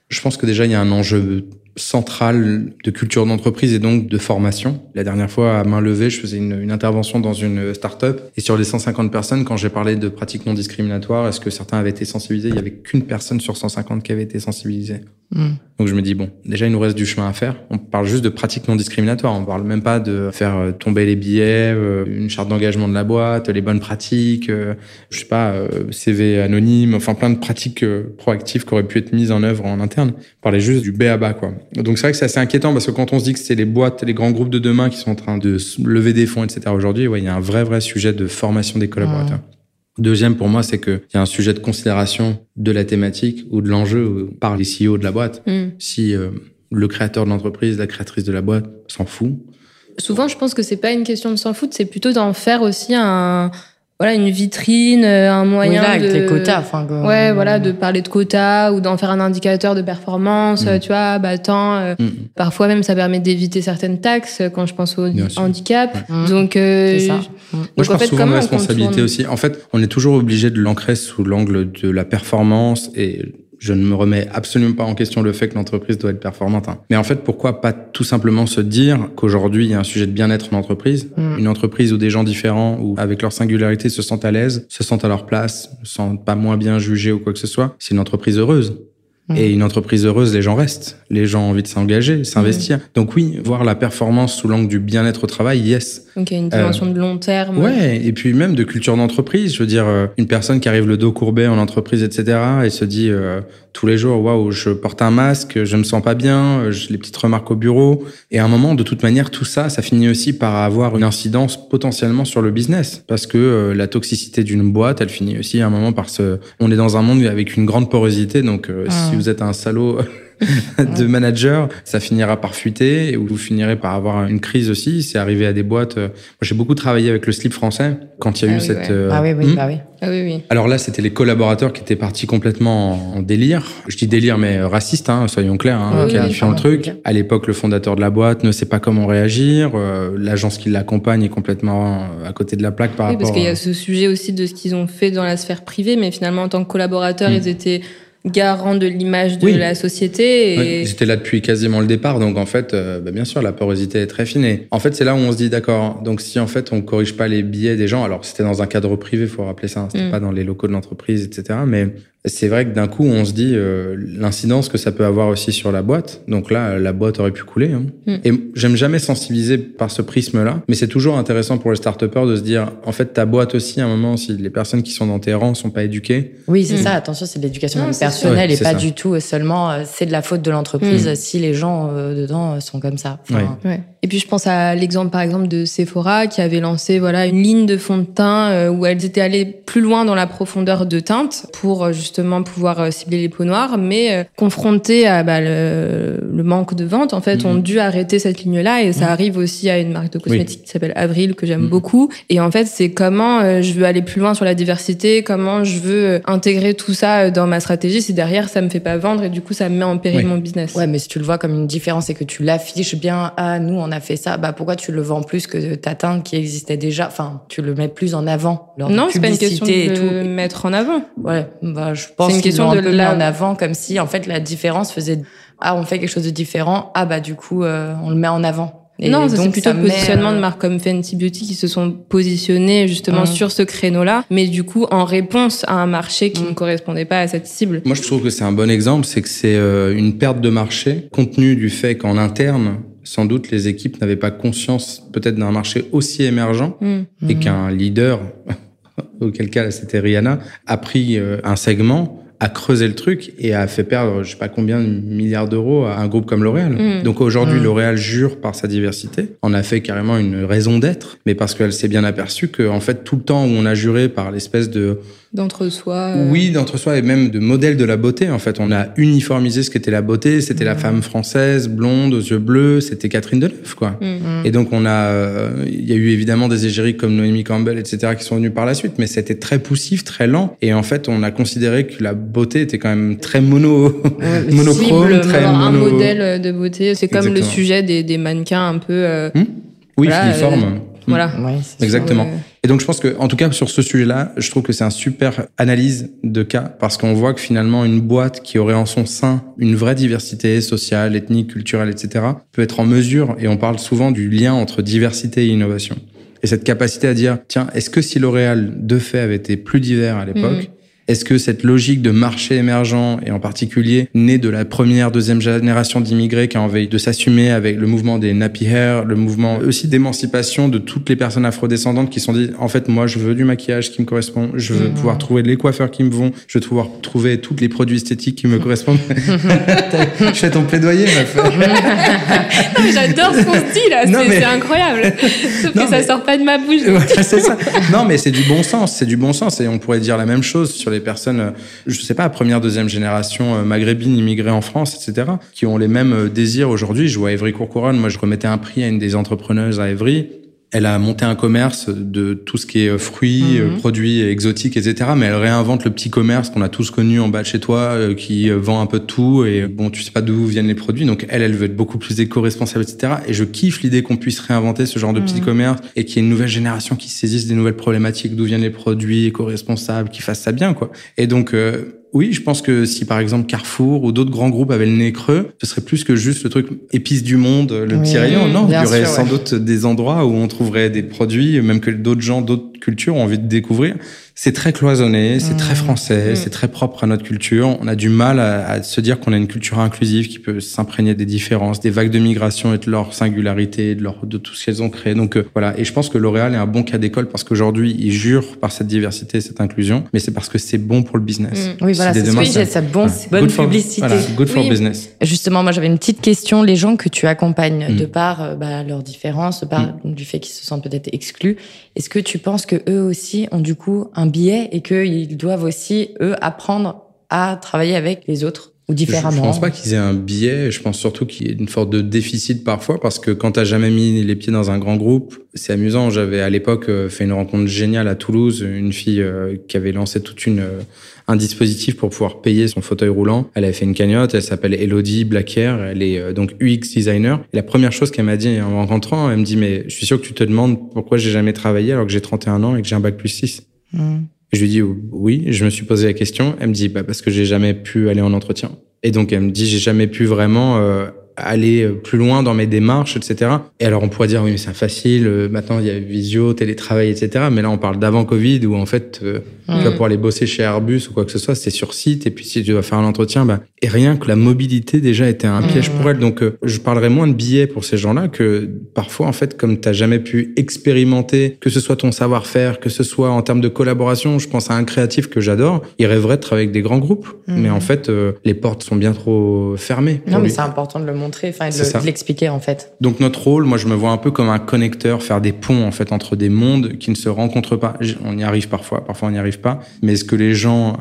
[SPEAKER 3] Je pense que déjà, il y a un enjeu central de culture d'entreprise et donc de formation. La dernière fois, à main levée, je faisais une, une intervention dans une start-up et sur les 150 personnes, quand j'ai parlé de pratiques non discriminatoires, est-ce que certains avaient été sensibilisés? Il y avait qu'une personne sur 150 qui avait été sensibilisée. Mm. Donc je me dis bon, déjà il nous reste du chemin à faire. On parle juste de pratiques non discriminatoires. On parle même pas de faire euh, tomber les billets, euh, une charte d'engagement de la boîte, les bonnes pratiques, euh, je sais pas, CV anonyme, enfin plein de pratiques proactives qui auraient pu être mises en œuvre en interne. On parlait juste du B à bas quoi. Donc c'est vrai que c'est assez inquiétant parce que quand on se dit que c'est les boîtes, les grands groupes de demain qui sont en train de lever des fonds, etc. Aujourd'hui, ouais, il y a un vrai vrai sujet de formation des collaborateurs. Deuxième pour moi, c'est qu'il y a un sujet de considération de la thématique ou de l'enjeu par les CEO de la boîte. Mm. Si euh, le créateur de l'entreprise, la créatrice de la boîte s'en fout.
[SPEAKER 1] Souvent, je pense que c'est pas une question de s'en foutre, c'est plutôt d'en faire aussi un, voilà une vitrine, euh, un moyen
[SPEAKER 2] oui, là, avec
[SPEAKER 1] de
[SPEAKER 2] les quotas, enfin
[SPEAKER 1] ouais, voilà, de parler de quotas ou d'en faire un indicateur de performance, mm. tu vois, bah tant euh, mm. parfois même ça permet d'éviter certaines taxes quand je pense au handicap. Donc euh,
[SPEAKER 3] ça. Moi je pense souvent de responsabilité aussi. En fait, on est toujours obligé de l'ancrer sous l'angle de la performance et je ne me remets absolument pas en question le fait que l'entreprise doit être performante. Hein. Mais en fait, pourquoi pas tout simplement se dire qu'aujourd'hui, il y a un sujet de bien-être en entreprise, mm. une entreprise où des gens différents ou avec leur singularité se sentent à l'aise, se sentent à leur place, se sentent pas moins bien jugés ou quoi que ce soit. C'est une entreprise heureuse. Et une entreprise heureuse, les gens restent. Les gens ont envie de s'engager, s'investir. Donc oui, voir la performance sous l'angle du bien-être au travail, yes.
[SPEAKER 1] Donc il y a une dimension de long terme.
[SPEAKER 3] Ouais, et puis même de culture d'entreprise. Je veux dire, euh, une personne qui arrive le dos courbé en entreprise, etc., et se dit euh, tous les jours, waouh, je porte un masque, je me sens pas bien, euh, j'ai les petites remarques au bureau. Et à un moment, de toute manière, tout ça, ça finit aussi par avoir une incidence potentiellement sur le business, parce que la toxicité d'une boîte, elle finit aussi à un moment par se. On est dans un monde avec une grande porosité, donc si vous êtes un salaud [LAUGHS] [LAUGHS] de manager, ça finira par fuiter et vous finirez par avoir une crise aussi. C'est arrivé à des boîtes. Moi, j'ai beaucoup travaillé avec le slip français quand il y a
[SPEAKER 2] ah
[SPEAKER 3] eu cette.
[SPEAKER 2] Euh, ah oui, oui,
[SPEAKER 3] hmm
[SPEAKER 2] bah oui.
[SPEAKER 1] Ah oui, oui.
[SPEAKER 3] Alors là, c'était les collaborateurs qui étaient partis complètement en délire. Je dis délire, mais raciste, hein, soyons clairs, hein, qualifiant le truc. À l'époque, le fondateur de la boîte ne sait pas comment réagir. Euh, l'agence qui l'accompagne est complètement à côté de la plaque par
[SPEAKER 1] oui,
[SPEAKER 3] rapport.
[SPEAKER 1] Parce qu'il y a ce sujet aussi de ce qu'ils ont fait dans la sphère privée, mais finalement, en tant que collaborateurs, hmm. ils étaient garant de l'image de la société.
[SPEAKER 3] Et... J'étais là depuis quasiment le départ, donc en fait, euh, bah, bien sûr, la porosité est très fine. Et en fait, c'est là où on se dit, d'accord, donc si en fait on corrige pas les billets des gens, alors c'était dans un cadre privé, faut rappeler ça, hein, c'était mm. pas dans les locaux de l'entreprise, etc. Mais c'est vrai que d'un coup, on se dit euh, l'incidence que ça peut avoir aussi sur la boîte. Donc là, la boîte aurait pu couler. Hein. Mm. Et j'aime jamais sensibiliser par ce prisme-là, mais c'est toujours intéressant pour les start de se dire, en fait, ta boîte aussi, à un moment, si les personnes qui sont dans tes rangs sont pas éduquées.
[SPEAKER 2] Oui, c'est mm. ça. Attention, c'est de l'éducation personnelle et pas du tout euh, seulement euh, c'est de la faute de l'entreprise mm. si les gens dedans sont comme ça.
[SPEAKER 1] Et puis je pense à l'exemple par exemple de Sephora qui avait lancé voilà une ligne de fond de teint où elles étaient allées plus loin dans la profondeur de teinte pour justement pouvoir euh, cibler les peaux noires, mais euh, confrontés à bah, le, manque de vente, en fait, ont mhm. dû arrêter cette ligne-là. Et ça mhm. arrive aussi à une marque de cosmétiques qui s'appelle Avril, que j'aime mhm. beaucoup. Et en fait, c'est comment euh, je veux aller plus loin sur la diversité, comment je veux intégrer tout ça dans ma stratégie. Si derrière, ça me fait pas vendre et du coup, ça me met en péril mon business.
[SPEAKER 2] Ouais, mais si tu le vois comme une différence et que tu l'affiches bien, ah, nous, on a fait ça, bah, pourquoi tu le vends plus que ta teinte qui existait déjà? Enfin, tu le mets plus en avant.
[SPEAKER 1] Non, c'est pas une question de le mettre en avant.
[SPEAKER 2] Ouais, bah, je pense une question de le en avant comme si en fait la différence faisait ah on fait quelque chose de différent ah bah du coup euh, on le met en avant
[SPEAKER 1] et non, c'est plutôt le positionnement de euh, marques comme Fenty Beauty qui se sont positionnés justement mmh. sur ce créneau-là, mais du coup en réponse à un marché qui mmh. ne correspondait pas à cette cible.
[SPEAKER 3] Moi, je trouve que c'est un bon exemple, c'est que c'est euh, une perte de marché compte tenu du fait qu'en interne, sans doute les équipes n'avaient pas conscience peut-être d'un marché aussi émergent mmh. et qu'un leader, [LAUGHS] auquel cas c'était Rihanna, a pris un segment a creusé le truc et a fait perdre je sais pas combien de milliards d'euros à un groupe comme L'Oréal. Mm. Donc aujourd'hui, mm. L'Oréal jure par sa diversité, en a fait carrément une raison d'être, mais parce qu'elle s'est bien aperçue que en fait tout le temps où on a juré par l'espèce de
[SPEAKER 1] d'entre-soi.
[SPEAKER 3] Euh. Oui, d'entre-soi et même de modèle de la beauté. En fait, on a uniformisé ce qu'était la beauté. C'était la femme française, blonde, aux yeux bleus. C'était Catherine Deneuve, quoi. Mm. Et donc, on a, euh, il y a eu évidemment des égéries comme Noémie Campbell, etc., qui sont venues par la suite, mais c'était très poussif, très lent. Et en fait, on a considéré que la beauté était quand même très mono, [LAUGHS] monochrome, très mono...
[SPEAKER 1] un modèle de beauté. C'est comme le sujet des, des, mannequins un peu. Euh,
[SPEAKER 3] hmm oui, filiformes.
[SPEAKER 1] Voilà.
[SPEAKER 3] Exactement. Et donc je pense que, en tout cas sur ce sujet-là, je trouve que c'est un super analyse de cas parce qu'on voit que finalement une boîte qui aurait en son sein une vraie diversité sociale, ethnique, culturelle, etc., peut être en mesure, et on parle souvent du lien entre diversité et innovation. Et cette capacité à dire, tiens, est-ce que si L'Oréal de fait avait été plus divers à l'époque, Est-ce que cette logique de marché émergent et en particulier née de la première, deuxième génération d'immigrés qui a envie de s'assumer avec le mouvement des nappy hair, le mouvement aussi d'émancipation de toutes les personnes afrodescendantes qui se sont dit en fait moi je veux du maquillage qui me correspond, je veux pouvoir trouver les coiffeurs qui me vont, je veux pouvoir trouver tous les produits esthétiques qui me correspondent. [LAUGHS] je fais ton plaidoyer ma [LAUGHS]
[SPEAKER 1] J'adore son style, c'est incroyable. [LAUGHS] Sauf que ça sort pas de ma bouche.
[SPEAKER 3] c'est ça. Non mais c'est du bon sens, c'est du bon sens et on pourrait dire la même chose sur les personnes, euh, je sais pas, première, deuxième génération euh, maghrébine immigrées en France, etc., qui ont les mêmes euh, désirs aujourd'hui. Je vois Evry Courcouronne, moi je remettais un prix à une des entrepreneuses à Evry elle a monté un commerce de tout ce qui est fruits, mhm. produits exotiques, etc. Mais elle réinvente le petit commerce qu'on a tous connu en bas de chez toi, qui vend un peu de tout. Et bon, tu sais pas d'où viennent les produits. Donc elle, elle veut être beaucoup plus éco-responsable, etc. Et je kiffe l'idée qu'on puisse réinventer ce genre de petit mhm. commerce et qu'il y ait une nouvelle génération qui saisisse des nouvelles problématiques, d'où viennent les produits éco-responsables, qui fasse ça bien, quoi. Et donc, oui, je pense que si par exemple Carrefour ou d'autres grands groupes avaient le nez creux, ce serait plus que juste le truc épice du monde, le petit rayon. Non, il y aurait sans doute des endroits où on trouverait des produits, même que d'autres gens, d'autres cultures ont envie de découvrir. C'est très cloisonné, c'est très mmh. français, mmh. c'est très propre à notre culture. On a du mal à, se dire qu'on a une culture inclusive qui peut s'imprégner des différences, des vagues de migration et de leur singularité, de, leur, de tout ce qu'elles ont créé. Donc euh, voilà, et je pense que L'Oréal est un bon cas d'école parce qu'aujourd'hui, ils jurent par cette diversité, cette inclusion, mais c'est parce que c'est bon pour le business.
[SPEAKER 2] Mmh. Oui, voilà, c'est ce ça bon, bonne publicité.
[SPEAKER 3] voilà, good for business.
[SPEAKER 2] Justement, moi j'avais une petite question. Les gens que tu accompagnes, de par euh, bah, leurs différences, de par du fait qu'ils se sentent peut-être exclus, est-ce que tu penses que eux aussi ont du coup un biais et qu'ils doivent aussi, eux, apprendre à travailler avec les autres ou différemment. Je,
[SPEAKER 3] je pense pas qu'ils aient un biais. Je pense surtout qu'il y ait une sorte de déficit parfois parce que quand t'as jamais mis les pieds dans un grand groupe, c'est amusant. J'avais à l'époque euh, fait une rencontre géniale à Toulouse, une fille euh, qui avait lancé toute une euh, un dispositif pour pouvoir payer son fauteuil roulant. Elle avait fait une cagnotte. Elle s'appelle Elodie Blacker. Elle est donc UX designer. Et la première chose qu'elle m'a dit en rencontrant, elle me dit mais je suis sûr que tu te demandes pourquoi j'ai jamais travaillé alors que j'ai 31 ans et que j'ai un bac plus 6. Je lui dis oui, je me suis posé la question. Elle me dit bah parce que j'ai jamais pu aller en entretien. Et donc elle me dit j'ai jamais pu vraiment euh, aller euh, plus loin dans mes démarches, etc. Et alors on pourrait dire oui mais c'est facile, euh, maintenant il y a visio, télétravail, etc. Mais là on parle d'avant Covid où en fait euh, tu vas pouvoir aller bosser chez Airbus ou quoi que ce soit, c'est sur site et puis si tu vas faire un entretien, bah et rien que la mobilité déjà était un piège pour elle. Donc je parlerai moins de billets pour ces gens-là que parfois en fait comme t'as jamais pu expérimenter que ce soit ton savoir-faire, que ce soit en termes de collaboration, je pense à un créatif que j'adore, il rêverait de travailler avec des grands groupes, mais en fait les portes sont bien trop fermées.
[SPEAKER 2] Non mais c'est important de le montrer enfin de, l'expliquer en fait.
[SPEAKER 3] Donc notre rôle, moi je me vois un peu comme un connecteur, faire des ponts en fait entre des mondes qui ne se rencontrent pas. On y arrive parfois, parfois on n'y arrive pas, mais est-ce que les gens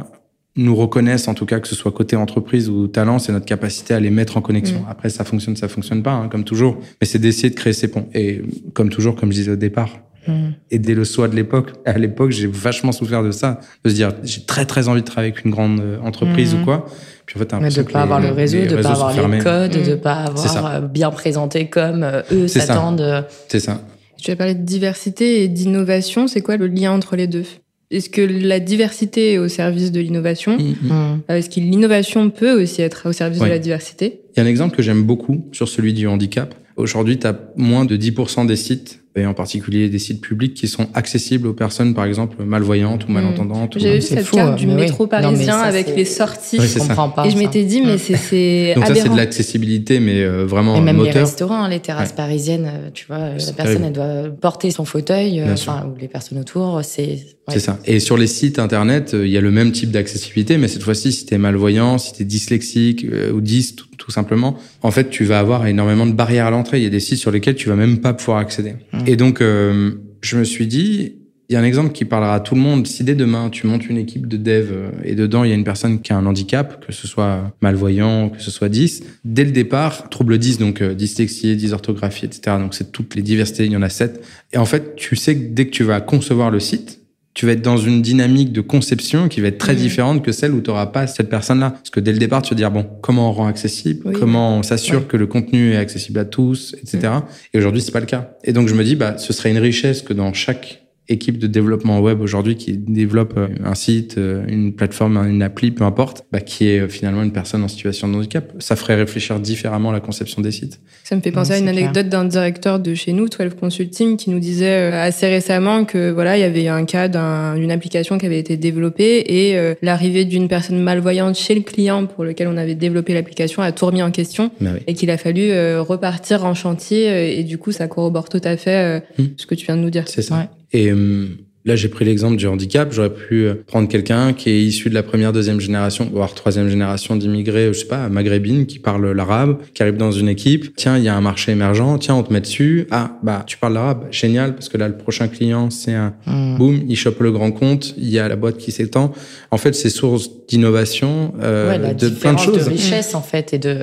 [SPEAKER 3] nous reconnaissent, en tout cas que ce soit côté entreprise ou talent, c'est notre capacité à les mettre en connexion. Mm. Après, ça fonctionne, ça fonctionne pas, hein, comme toujours. Mais c'est d'essayer de créer ces ponts. Et comme toujours, comme je disais au départ, mm. aider le soi de l'époque. À l'époque, j'ai vachement souffert de ça, de se dire, j'ai très très envie de travailler avec une grande euh, entreprise mm. ou quoi.
[SPEAKER 2] Puis en fait, de ne pas avoir le réseau, de ne pas avoir les codes, de ne pas avoir euh, bien présenté comme euh, eux s'attendent.
[SPEAKER 3] C'est ça.
[SPEAKER 1] Tu as parlé de diversité et d'innovation. C'est quoi le lien entre les deux? Est-ce que la diversité est au service de l'innovation? Mm, mm. Mm. Est-ce que l'innovation peut aussi être au service de la diversité?
[SPEAKER 3] Il y a un exemple que j'aime beaucoup sur celui du handicap. Aujourd'hui, tu as moins de 10% des sites et en particulier des sites publics qui sont accessibles aux personnes, par exemple, malvoyantes ou malentendantes.
[SPEAKER 1] J'ai vu cette carte hein, du métro parisien avec les sorties.
[SPEAKER 2] je comprends pas.
[SPEAKER 1] Et je m'étais dit, mais c'est
[SPEAKER 3] Donc ça, c'est de l'accessibilité, mais euh, vraiment
[SPEAKER 2] et même
[SPEAKER 3] moteur.
[SPEAKER 2] les restaurants, hein, les terrasses parisiennes, euh, tu vois, la personne, elle doit porter son fauteuil, euh, enfin, ou les personnes autour, c'est...
[SPEAKER 3] C'est ça. Et sur les sites internet, il y a le même type d'accessibilité, mais cette fois-ci, si t'es malvoyant, si t'es dyslexique ou dys, tout, tout, simplement, en fait, tu vas avoir énormément de barrières à l'entrée. Il y a des sites sur lesquels tu vas même pas pouvoir accéder. Mmh. Et donc, euh, je me suis dit, il y a un exemple qui parlera à tout le monde. Si dès demain, tu montes une équipe de dev euh, et dedans, il y a une personne qui a un handicap, que ce soit malvoyant, que ce soit 10, dès le départ, trouble 10, donc euh, dyslexie, dysorthographie, etc. Donc, c'est toutes les diversités, il y en a 7. Et en fait, tu sais que dès que tu vas concevoir le site, tu vas être dans une dynamique de conception qui va être très mmh. différente que celle où tu n'auras pas cette personne-là. Parce que dès le départ, tu vas dire, bon, comment on rend accessible, comment on s'assure que le contenu est accessible à tous, etc. Mmh. Et aujourd'hui, c'est pas le cas. Et donc, je me dis, bah, ce serait une richesse que dans chaque équipe de développement web aujourd'hui qui développe euh, un site, euh, une plateforme, une appli, peu importe, bah, qui est finalement une personne en situation de handicap. Ça ferait réfléchir différemment la conception des sites.
[SPEAKER 1] Ça me fait penser à une anecdote d'un directeur de chez nous, 12 Consulting, qui nous disait assez récemment que voilà, il y avait un cas d'une application qui avait été développée et l'arrivée d'une personne malvoyante chez le client pour lequel on avait développé l'application a tout remis en question
[SPEAKER 3] bah
[SPEAKER 1] et qu'il a fallu repartir en chantier et du coup ça corrobore tout à fait hmm. ce que tu viens de nous dire.
[SPEAKER 3] C'est ça. Hum, Là, j'ai pris l'exemple du handicap. J'aurais pu prendre quelqu'un qui est issu de la première, deuxième génération, voire troisième génération d'immigrés, je sais pas, maghrébine, qui parle l'arabe, qui arrive dans une équipe. Tiens, il y a un marché émergent. Tiens, on te met dessus. Ah, bah, tu parles l'arabe. Génial, parce que là, le prochain client, c'est un mmh. boum, il chope le grand compte. Il y a la boîte qui s'étend. En fait, c'est source d'innovation, euh, de plein de choses.
[SPEAKER 2] De richesse, en fait, et de,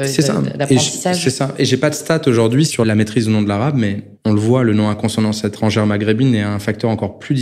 [SPEAKER 2] d'apprentissage.
[SPEAKER 3] C'est ça. Et j'ai pas de stats aujourd'hui sur la maîtrise ou non de l'arabe, mais on le voit, le nom à consonance étrangère maghrébine est un facteur encore plus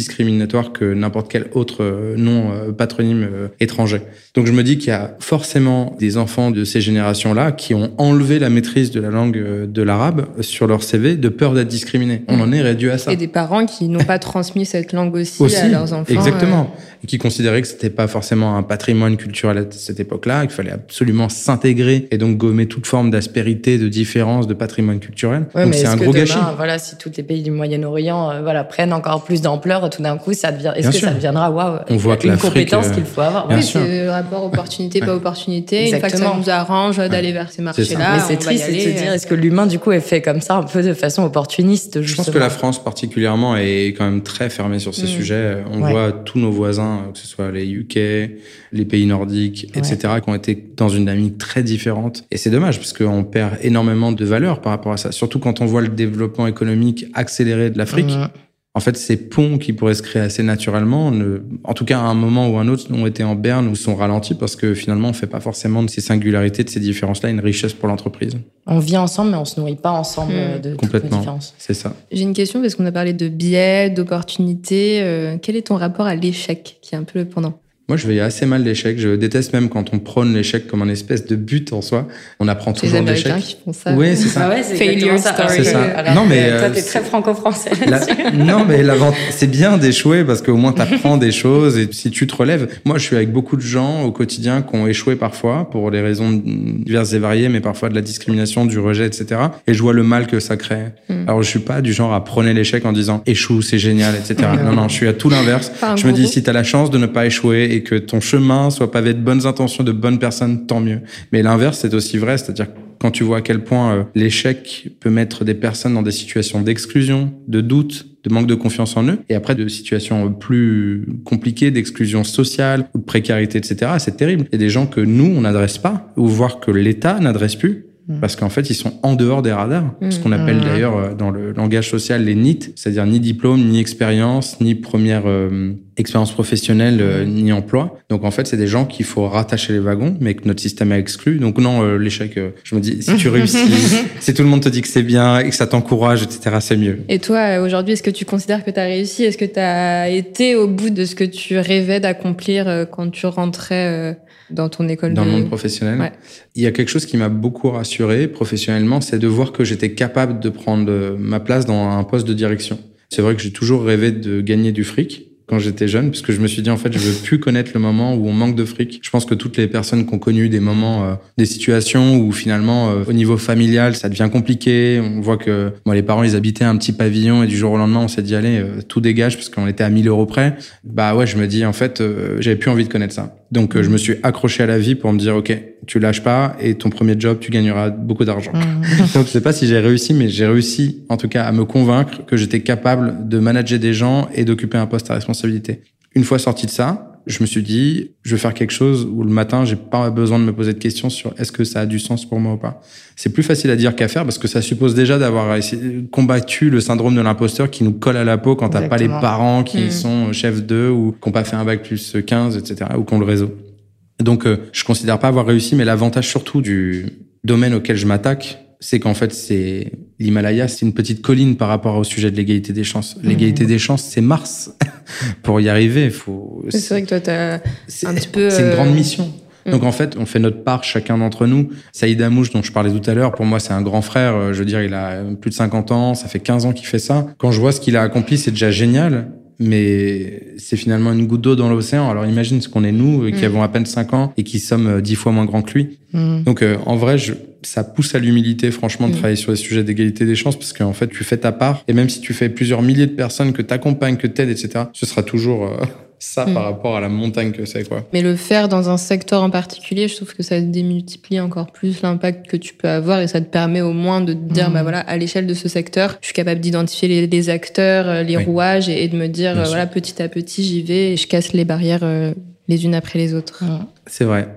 [SPEAKER 3] que n'importe quel autre euh, nom euh, patronyme euh, étranger. Donc je me dis qu'il y a forcément des enfants de ces générations-là qui ont enlevé la maîtrise de la langue de l'arabe sur leur CV de peur d'être discriminés. On en est réduit à ça.
[SPEAKER 1] Et des parents qui n'ont pas [LAUGHS] transmis cette langue aussi, à leurs enfants.
[SPEAKER 3] Exactement. Et qui considéraient que c'était pas forcément un patrimoine culturel à cette époque-là, qu'il fallait absolument s'intégrer et donc gommer toute forme d'aspérité, de différence, de patrimoine culturel. donc c'est un gros gâchis
[SPEAKER 2] si tous les pays du Moyen-Orient euh, voilà, prennent encore plus d'ampleur, tout d'un coup, ça devient, est-ce que ça deviendra, waouh,
[SPEAKER 3] On voit que
[SPEAKER 2] une compétence euh, qu'il faut avoir?
[SPEAKER 1] Oui, c'est le rapport opportunité, pas opportunité. Une fois que ça nous arrange d'aller vers ces marchés-là.
[SPEAKER 2] Mais c'est triste de se dire, est-ce que l'humain, du coup, est fait comme ça, un peu de façon opportuniste,
[SPEAKER 3] Je pense que la France, particulièrement, est quand même très fermée sur ces mm. sujets. On voit tous nos voisins, que ce soit les UK, les pays nordiques, etc., qui ont été dans une dynamique très différente. Et c'est dommage, parce qu'on perd énormément de valeur par rapport à ça. Surtout quand on voit le développement économique accéléré de l'Afrique. En fait, ces ponts qui pourraient se créer assez naturellement, en tout cas à un moment ou un autre, ont été en berne ou sont ralentis parce que finalement, on fait pas forcément de ces singularités, de ces différences-là, une richesse pour l'entreprise.
[SPEAKER 2] On vit ensemble, mais on se nourrit pas ensemble hmm. de
[SPEAKER 3] Complètement.
[SPEAKER 2] toutes différences.
[SPEAKER 3] C'est ça.
[SPEAKER 1] J'ai une question parce qu'on a parlé de biais, d'opportunités. Euh, quel est ton rapport à l'échec, qui est un peu le pendant
[SPEAKER 3] moi, je vais assez mal l'échec. Je déteste même quand on prône l'échec comme un espèce de but en soi. On apprend toujours
[SPEAKER 1] d'échec. Les qui font ça.
[SPEAKER 3] Oui, c'est ça.
[SPEAKER 2] Ah ouais, Failure story.
[SPEAKER 3] C'est ça.
[SPEAKER 2] non, mais toi, t'es très franco-français. [LAUGHS]
[SPEAKER 3] non, mais c'est bien d'échouer parce qu'au moins t'apprends des choses et si tu te relèves. Moi, je suis avec beaucoup de gens au quotidien qui ont échoué parfois pour des raisons diverses et variées, mais parfois de la discrimination, du rejet, etc. Et je vois le mal que ça crée. Hmm. Alors, je suis pas du genre à prôner l'échec en disant échoue, c'est génial, etc. [LAUGHS] non, non, je suis à tout l'inverse. Je me dis si t'as la chance de ne pas échouer et que ton chemin soit pavé de bonnes intentions, de bonnes personnes, tant mieux. Mais l'inverse, c'est aussi vrai, c'est-à-dire quand tu vois à quel point euh, l'échec peut mettre des personnes dans des situations d'exclusion, de doute, de manque de confiance en eux, et après de situations plus compliquées, d'exclusion sociale ou de précarité, etc., c'est terrible. Il y a des gens que nous, on n'adresse pas, ou voire que l'État n'adresse plus, Mm. Parce qu'en fait, ils sont en dehors des radars. Ce qu'on appelle mm. d'ailleurs euh, dans le langage social les NIT, c'est-à-dire ni diplôme, ni expérience, ni première euh, expérience professionnelle, euh, mm. ni emploi. Donc en fait, c'est des gens qu'il faut rattacher les wagons, mais que notre système a exclu. Donc non, l'échec, je me dis, si tu réussis, [LAUGHS] si tout le monde te dit que c'est bien et que ça t'encourage, etc., c'est mieux.
[SPEAKER 1] Et toi, aujourd'hui, est-ce que tu considères que tu as réussi? Est-ce que tu as été au bout de ce que tu rêvais d'accomplir quand tu rentrais dans ton école
[SPEAKER 3] Dans le monde professionnel. Il y a quelque chose qui m'a beaucoup rassuré professionnellement, c'est de voir que j'étais capable de prendre ma place dans un poste de direction. C'est vrai que j'ai toujours rêvé de gagner du fric quand j'étais jeune, parce que je me suis dit en fait je veux plus connaître le moment où on manque de fric. Je pense que toutes les personnes qui ont connu des moments, euh, des situations où finalement euh, au niveau familial ça devient compliqué. On voit que moi les parents ils habitaient un petit pavillon et du jour au lendemain on s'est dit allez euh, tout dégage parce qu'on était à 1000 euros près. Bah ouais je me dis en fait j'avais plus envie de connaître ça. Donc je me suis accroché à la vie pour me dire ok tu lâches pas et ton premier job tu gagneras beaucoup d'argent. Mmh. [LAUGHS] Donc je sais pas si j'ai réussi mais j'ai réussi en tout cas à me convaincre que j'étais capable de manager des gens et d'occuper un poste à responsabilité une fois sorti de ça, je me suis dit, je vais faire quelque chose où le matin, j'ai pas besoin de me poser de questions sur est-ce que ça a du sens pour moi ou pas. C'est plus facile à dire qu'à faire parce que ça suppose déjà d'avoir combattu le syndrome de l'imposteur qui nous colle à la peau quand t'as pas les parents qui mmh. sont chefs d'eux ou qui n'ont pas fait un bac plus 15, etc., ou qui ont le réseau. Donc, euh, je considère pas avoir réussi, mais l'avantage surtout du domaine auquel je m'attaque, c'est qu'en fait, c'est l'Himalaya, c'est une petite colline par rapport au sujet de l'égalité des chances. Mmh. L'égalité des chances, c'est Mars. [LAUGHS] Pour y arriver, il faut.
[SPEAKER 1] C'est vrai que toi, t'as un petit peu.
[SPEAKER 3] C'est une grande euh, mission. Mmh. Donc en fait, on fait notre part chacun d'entre nous. Saïd Amouche, dont je parlais tout à l'heure, pour moi c'est un grand frère. Euh, je veux dire, il a plus de 50 ans, ça fait 15 ans qu'il fait ça. Quand je vois ce qu'il a accompli, c'est déjà génial mais c'est finalement une goutte d'eau dans l'océan. Alors imagine ce qu'on est nous, qui mm. avons à peine 5 ans et qui sommes 10 fois moins grands que lui. Mm. Donc en vrai, je, ça pousse à l'humilité, franchement, de mm. travailler sur les sujets d'égalité des chances, parce qu'en fait, tu fais ta part, et même si tu fais plusieurs milliers de personnes que t'accompagnes, que t'aides, etc., ce sera toujours ça par rapport à la montagne que c'est, quoi.
[SPEAKER 1] Mais le faire dans un secteur en particulier, je trouve que ça démultiplie encore plus l'impact que tu peux avoir et ça te permet au moins de te dire, bah voilà, à l'échelle de ce secteur, je suis capable d'identifier les, acteurs, euh, les rouages et, de me dire, euh, voilà, petit à petit, j'y vais et je casse les barrières euh, les unes après les autres.
[SPEAKER 3] C'est vrai.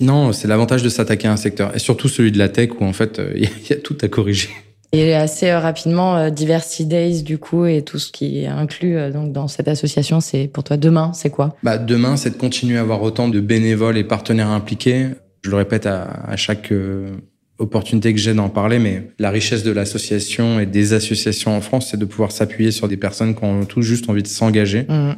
[SPEAKER 3] Non, c'est l'avantage de s'attaquer à un secteur et surtout celui de la tech où en fait, [LAUGHS] il y, a tout à corriger.
[SPEAKER 2] Et assez euh, rapidement, euh, Diversity Days, du coup, et tout ce qui est inclus euh, donc, dans cette association, c'est pour toi demain, c'est quoi?
[SPEAKER 3] Bah, Demain, c'est de continuer à avoir autant de bénévoles et partenaires impliqués. Je le répète à, à chaque opportunité que j'ai d'en parler, mais la richesse de l'association et des associations en France, c'est de pouvoir s'appuyer sur des personnes qui ont tout juste envie de s'engager. Mmh.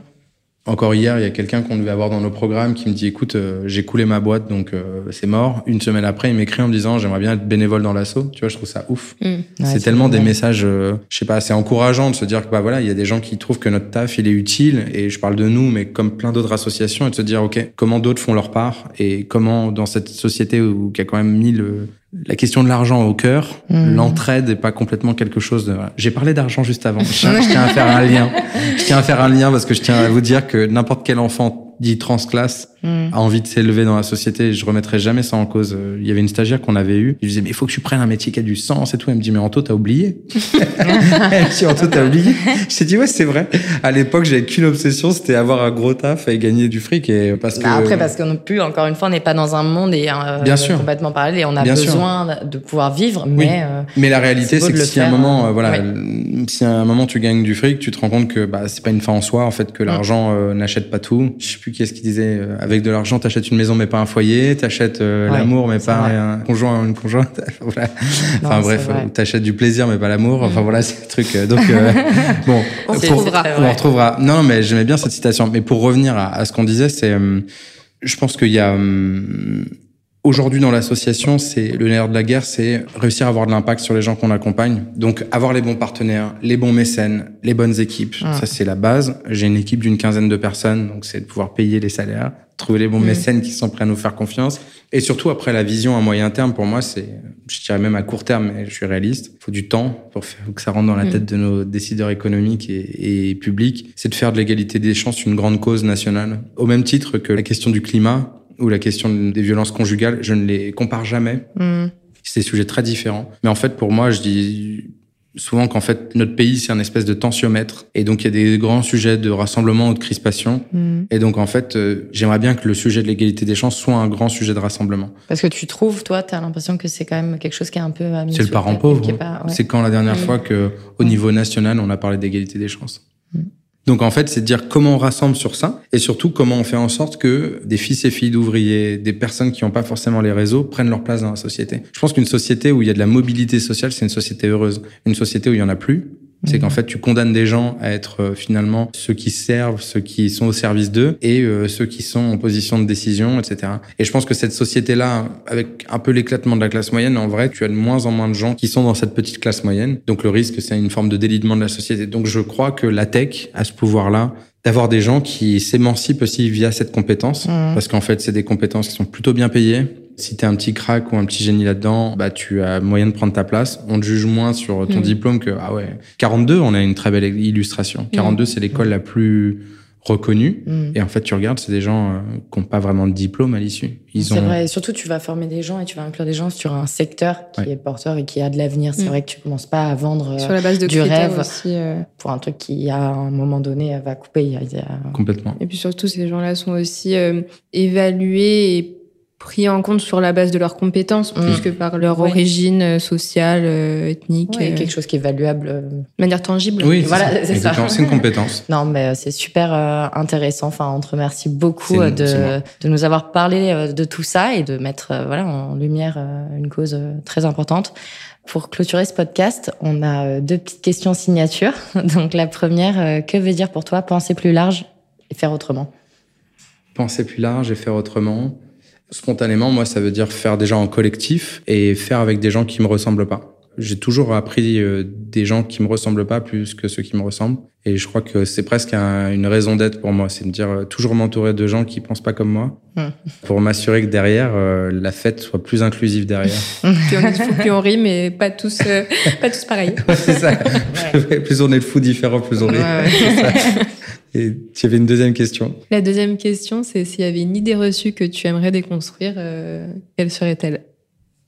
[SPEAKER 3] Encore hier, il y a quelqu'un qu'on devait avoir dans nos programmes qui me dit écoute, euh, j'ai coulé ma boîte donc euh, c'est mort. Une semaine après, il m'écrit en me disant j'aimerais bien être bénévole dans l'assaut. Tu vois, je trouve ça ouf. Mm. c'est tellement des messages, euh, je sais pas, c'est encourageant de se dire que bah voilà, il y a des gens qui trouvent que notre taf il est utile et je parle de nous, mais comme plein d'autres associations et de se dire ok, comment d'autres font leur part? Et comment dans cette société où qui a quand même mis le la question de l'argent au cœur, hmm. l'entraide n'est pas complètement quelque chose de. J'ai parlé d'argent juste avant. [LAUGHS] Je tiens, à faire un lien. Je tiens à faire un lien parce que je tiens à vous dire que n'importe quel enfant dit transclasse mm. a envie de s'élever dans la société. Je remettrai jamais ça en cause. Il y avait une stagiaire qu'on avait eue. Je disais, mais il faut que tu prennes un métier qui a du sens et tout. Elle me dit, mais Anto, t'as oublié? [LAUGHS] Elle me dit, Anto, t'as oublié? Je t'ai dit, ouais, c'est vrai. À l'époque, j'avais qu'une obsession, c'était avoir un gros taf et gagner du fric. Et parce que...
[SPEAKER 2] après, parce qu'on plus, encore une fois, on n'est pas dans un monde et, euh,
[SPEAKER 3] Bien sûr.
[SPEAKER 2] complètement parallèle et on a besoin de pouvoir vivre. Mais, euh,
[SPEAKER 3] mais la réalité, c'est que si à un moment, euh, voilà, si à un moment tu gagnes du fric, tu te rends compte que, bah, c'est pas une fin en soi, en fait, que mm. l'argent n'achète pas tout. Je sais plus qui est-ce qui disait, euh, avec de l'argent, t'achètes une maison mais pas un foyer, t'achètes euh, l'amour mais pas un conjoint une conjointe. [LAUGHS] voilà. enfin bref, t'achètes du plaisir mais pas l'amour. Enfin mm. voilà, [LAUGHS] c'est le truc. Euh, donc [LAUGHS] bon,
[SPEAKER 1] on, retrouvera.
[SPEAKER 3] on retrouvera. Non, mais j'aimais bien cette citation. Mais pour revenir à, à ce qu'on disait, c'est, je pense qu'il y a Aujourd'hui, dans l'association, c'est le nerf de la guerre, c'est réussir à avoir de l'impact sur les gens qu'on accompagne. Donc, avoir les bons partenaires, les bons mécènes, les bonnes équipes. Ça, c'est la base. J'ai une équipe d'une quinzaine de personnes, donc c'est de pouvoir payer les salaires, trouver les bons mécènes qui sont prêts à nous faire confiance. Et surtout, après, la vision à moyen terme, pour moi, c'est, je dirais même à court terme, mais je suis réaliste. Il faut du temps pour faire, que ça rentre dans la tête de nos décideurs économiques et, et publics. C'est de faire de l'égalité des chances une grande cause nationale. Au même titre que la question du climat, ou la question des violences conjugales, je ne les compare jamais. Mm. C'est des sujets très différents. Mais en fait, pour moi, je dis souvent qu'en fait, notre pays, c'est un espèce de tensiomètre. Et donc, il y a des grands sujets de rassemblement ou de crispation. Mm. Et donc, en fait, euh, j'aimerais bien que le sujet de l'égalité des chances soit un grand sujet de rassemblement.
[SPEAKER 2] Parce que tu trouves, toi, tu as l'impression que c'est quand même quelque chose qui est un peu...
[SPEAKER 3] C'est le parent pauvre. C'est quand la dernière fois que, au niveau national, on a parlé d'égalité des chances. Donc en fait, c'est de dire comment on rassemble sur ça et surtout comment on fait en sorte que des fils et filles d'ouvriers, des personnes qui n'ont pas forcément les réseaux prennent leur place dans la société. Je pense qu'une société où il y a de la mobilité sociale, c'est une société heureuse. Une société où il y en a plus, c'est qu'en mhm. fait, tu condamnes des gens à être euh, finalement ceux qui servent, ceux qui sont au service d'eux et euh, ceux qui sont en position de décision, etc. Et je pense que cette société-là, avec un peu l'éclatement de la classe moyenne, en vrai, tu as de moins en moins de gens qui sont dans cette petite classe moyenne. Donc le risque, c'est une forme de délitement de la société. Donc je crois que la tech a ce pouvoir-là d'avoir des gens qui s'émancipent aussi via cette compétence, mhm. parce qu'en fait, c'est des compétences qui sont plutôt bien payées, si t'es un petit crack ou un petit génie là-dedans, bah tu as moyen de prendre ta place. On te juge moins sur ton mm. diplôme que ah ouais. 42, on a une très belle illustration. 42, mm. c'est l'école la plus reconnue. Mm. Et en fait, tu regardes, c'est des gens euh, qui n'ont pas vraiment de diplôme à l'issue.
[SPEAKER 2] Ils ont. C'est vrai. Et surtout, tu vas former des gens et tu vas inclure des gens sur un secteur qui est porteur et qui a de l'avenir. C'est vrai que tu commences pas à vendre
[SPEAKER 1] sur la base de
[SPEAKER 2] du rêve
[SPEAKER 1] aussi, euh.
[SPEAKER 2] pour un truc qui, à un moment donné, va couper.
[SPEAKER 3] Complètement.
[SPEAKER 1] Et puis surtout, ces gens-là sont aussi euh, évalués et pris en compte sur la base de leurs compétences mm. plus que par leur origine euh, sociale, euh, ethnique.
[SPEAKER 2] Oui, quelque chose qui est valuable.
[SPEAKER 1] De manière tangible.
[SPEAKER 3] Oui, voilà, c'est ça. C'est une compétence. [LAUGHS]
[SPEAKER 2] non, mais c'est super intéressant. Enfin, on te remercie beaucoup de, de nous avoir parlé de tout ça et de mettre voilà, en lumière une cause très importante. Pour clôturer ce podcast, on a deux petites questions signature. [LAUGHS] Donc la première, que veut dire pour toi penser plus large et faire autrement?
[SPEAKER 3] Penser plus large et faire autrement? Spontanément, moi, ça veut dire faire des gens en collectif et faire avec des gens qui me ressemblent pas. J'ai toujours appris euh, des gens qui me ressemblent pas plus que ceux qui me ressemblent. Et je crois que c'est presque une raison d'être pour moi. C'est de dire euh, toujours m'entourer de gens qui pensent pas comme moi hum. pour m'assurer que derrière, euh, la fête soit plus inclusive derrière. [LAUGHS]
[SPEAKER 1] puis on fou, puis on rit, mais pas tous, pas tous pareils. [LAUGHS]
[SPEAKER 3] c'est ça. [LAUGHS] Plus on est de fous différents, plus on rit. Et tu avais une deuxième question.
[SPEAKER 1] La deuxième question, c'est s'il y avait une idée reçue que tu aimerais déconstruire, quelle serait-elle?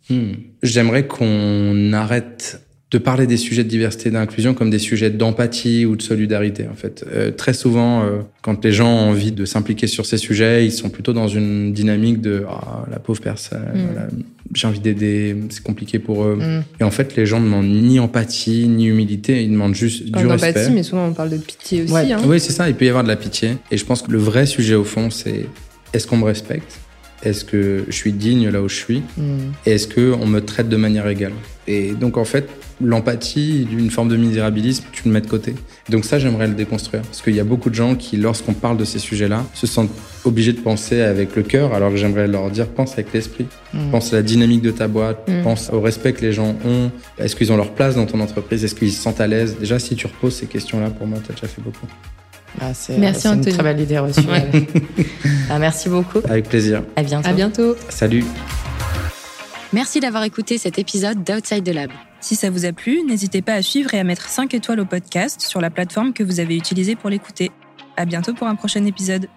[SPEAKER 3] Hmm. J'aimerais qu'on arrête de parler des sujets de diversité et d'inclusion comme des sujets d'empathie ou de solidarité en fait. Euh, très souvent, euh, quand les gens ont envie de s'impliquer sur ces sujets, ils sont plutôt dans une dynamique de ah, la pauvre personne, hmm. j'ai envie d'aider, c'est compliqué pour eux. Hmm. Et en fait, les gens ne demandent ni empathie ni humilité, ils demandent juste du respect.
[SPEAKER 1] Empathie, mais souvent on parle de pitié aussi. Hein.
[SPEAKER 3] Oui, c'est ça. Il peut y avoir de la pitié. Et je pense que le vrai sujet au fond, c'est est-ce qu'on me respecte? Est-ce que je suis digne là où je suis? Hmm. Et est-ce qu'on me traite de manière égale? Et donc, en fait, l'empathie, d'une forme de misérabilisme, tu le mets de côté. Donc ça, j'aimerais le déconstruire. Parce qu'il y a beaucoup de gens qui, lorsqu'on parle de ces sujets-là, se sentent obligés de penser avec le cœur, alors que j'aimerais leur dire, pense avec l'esprit. Hmm. Pense à la dynamique de ta boîte, hmm. pense au respect que les gens ont. Est-ce qu'ils ont leur place dans ton entreprise? Est-ce qu'ils se sentent à l'aise? Déjà, si tu reposes ces questions-là, pour moi, tu as déjà fait beaucoup.
[SPEAKER 2] Ah, c'est merci une très belle idée reçue. [LAUGHS] Ah, merci beaucoup.
[SPEAKER 3] Avec plaisir.
[SPEAKER 2] À bientôt.
[SPEAKER 1] À bientôt.
[SPEAKER 3] Salut.
[SPEAKER 2] Merci d'avoir écouté cet épisode d'Outside the Lab.
[SPEAKER 1] Si ça vous a plu, n'hésitez pas à suivre et à mettre 5 étoiles au podcast sur la plateforme que vous avez utilisée pour l'écouter. À bientôt pour un prochain épisode.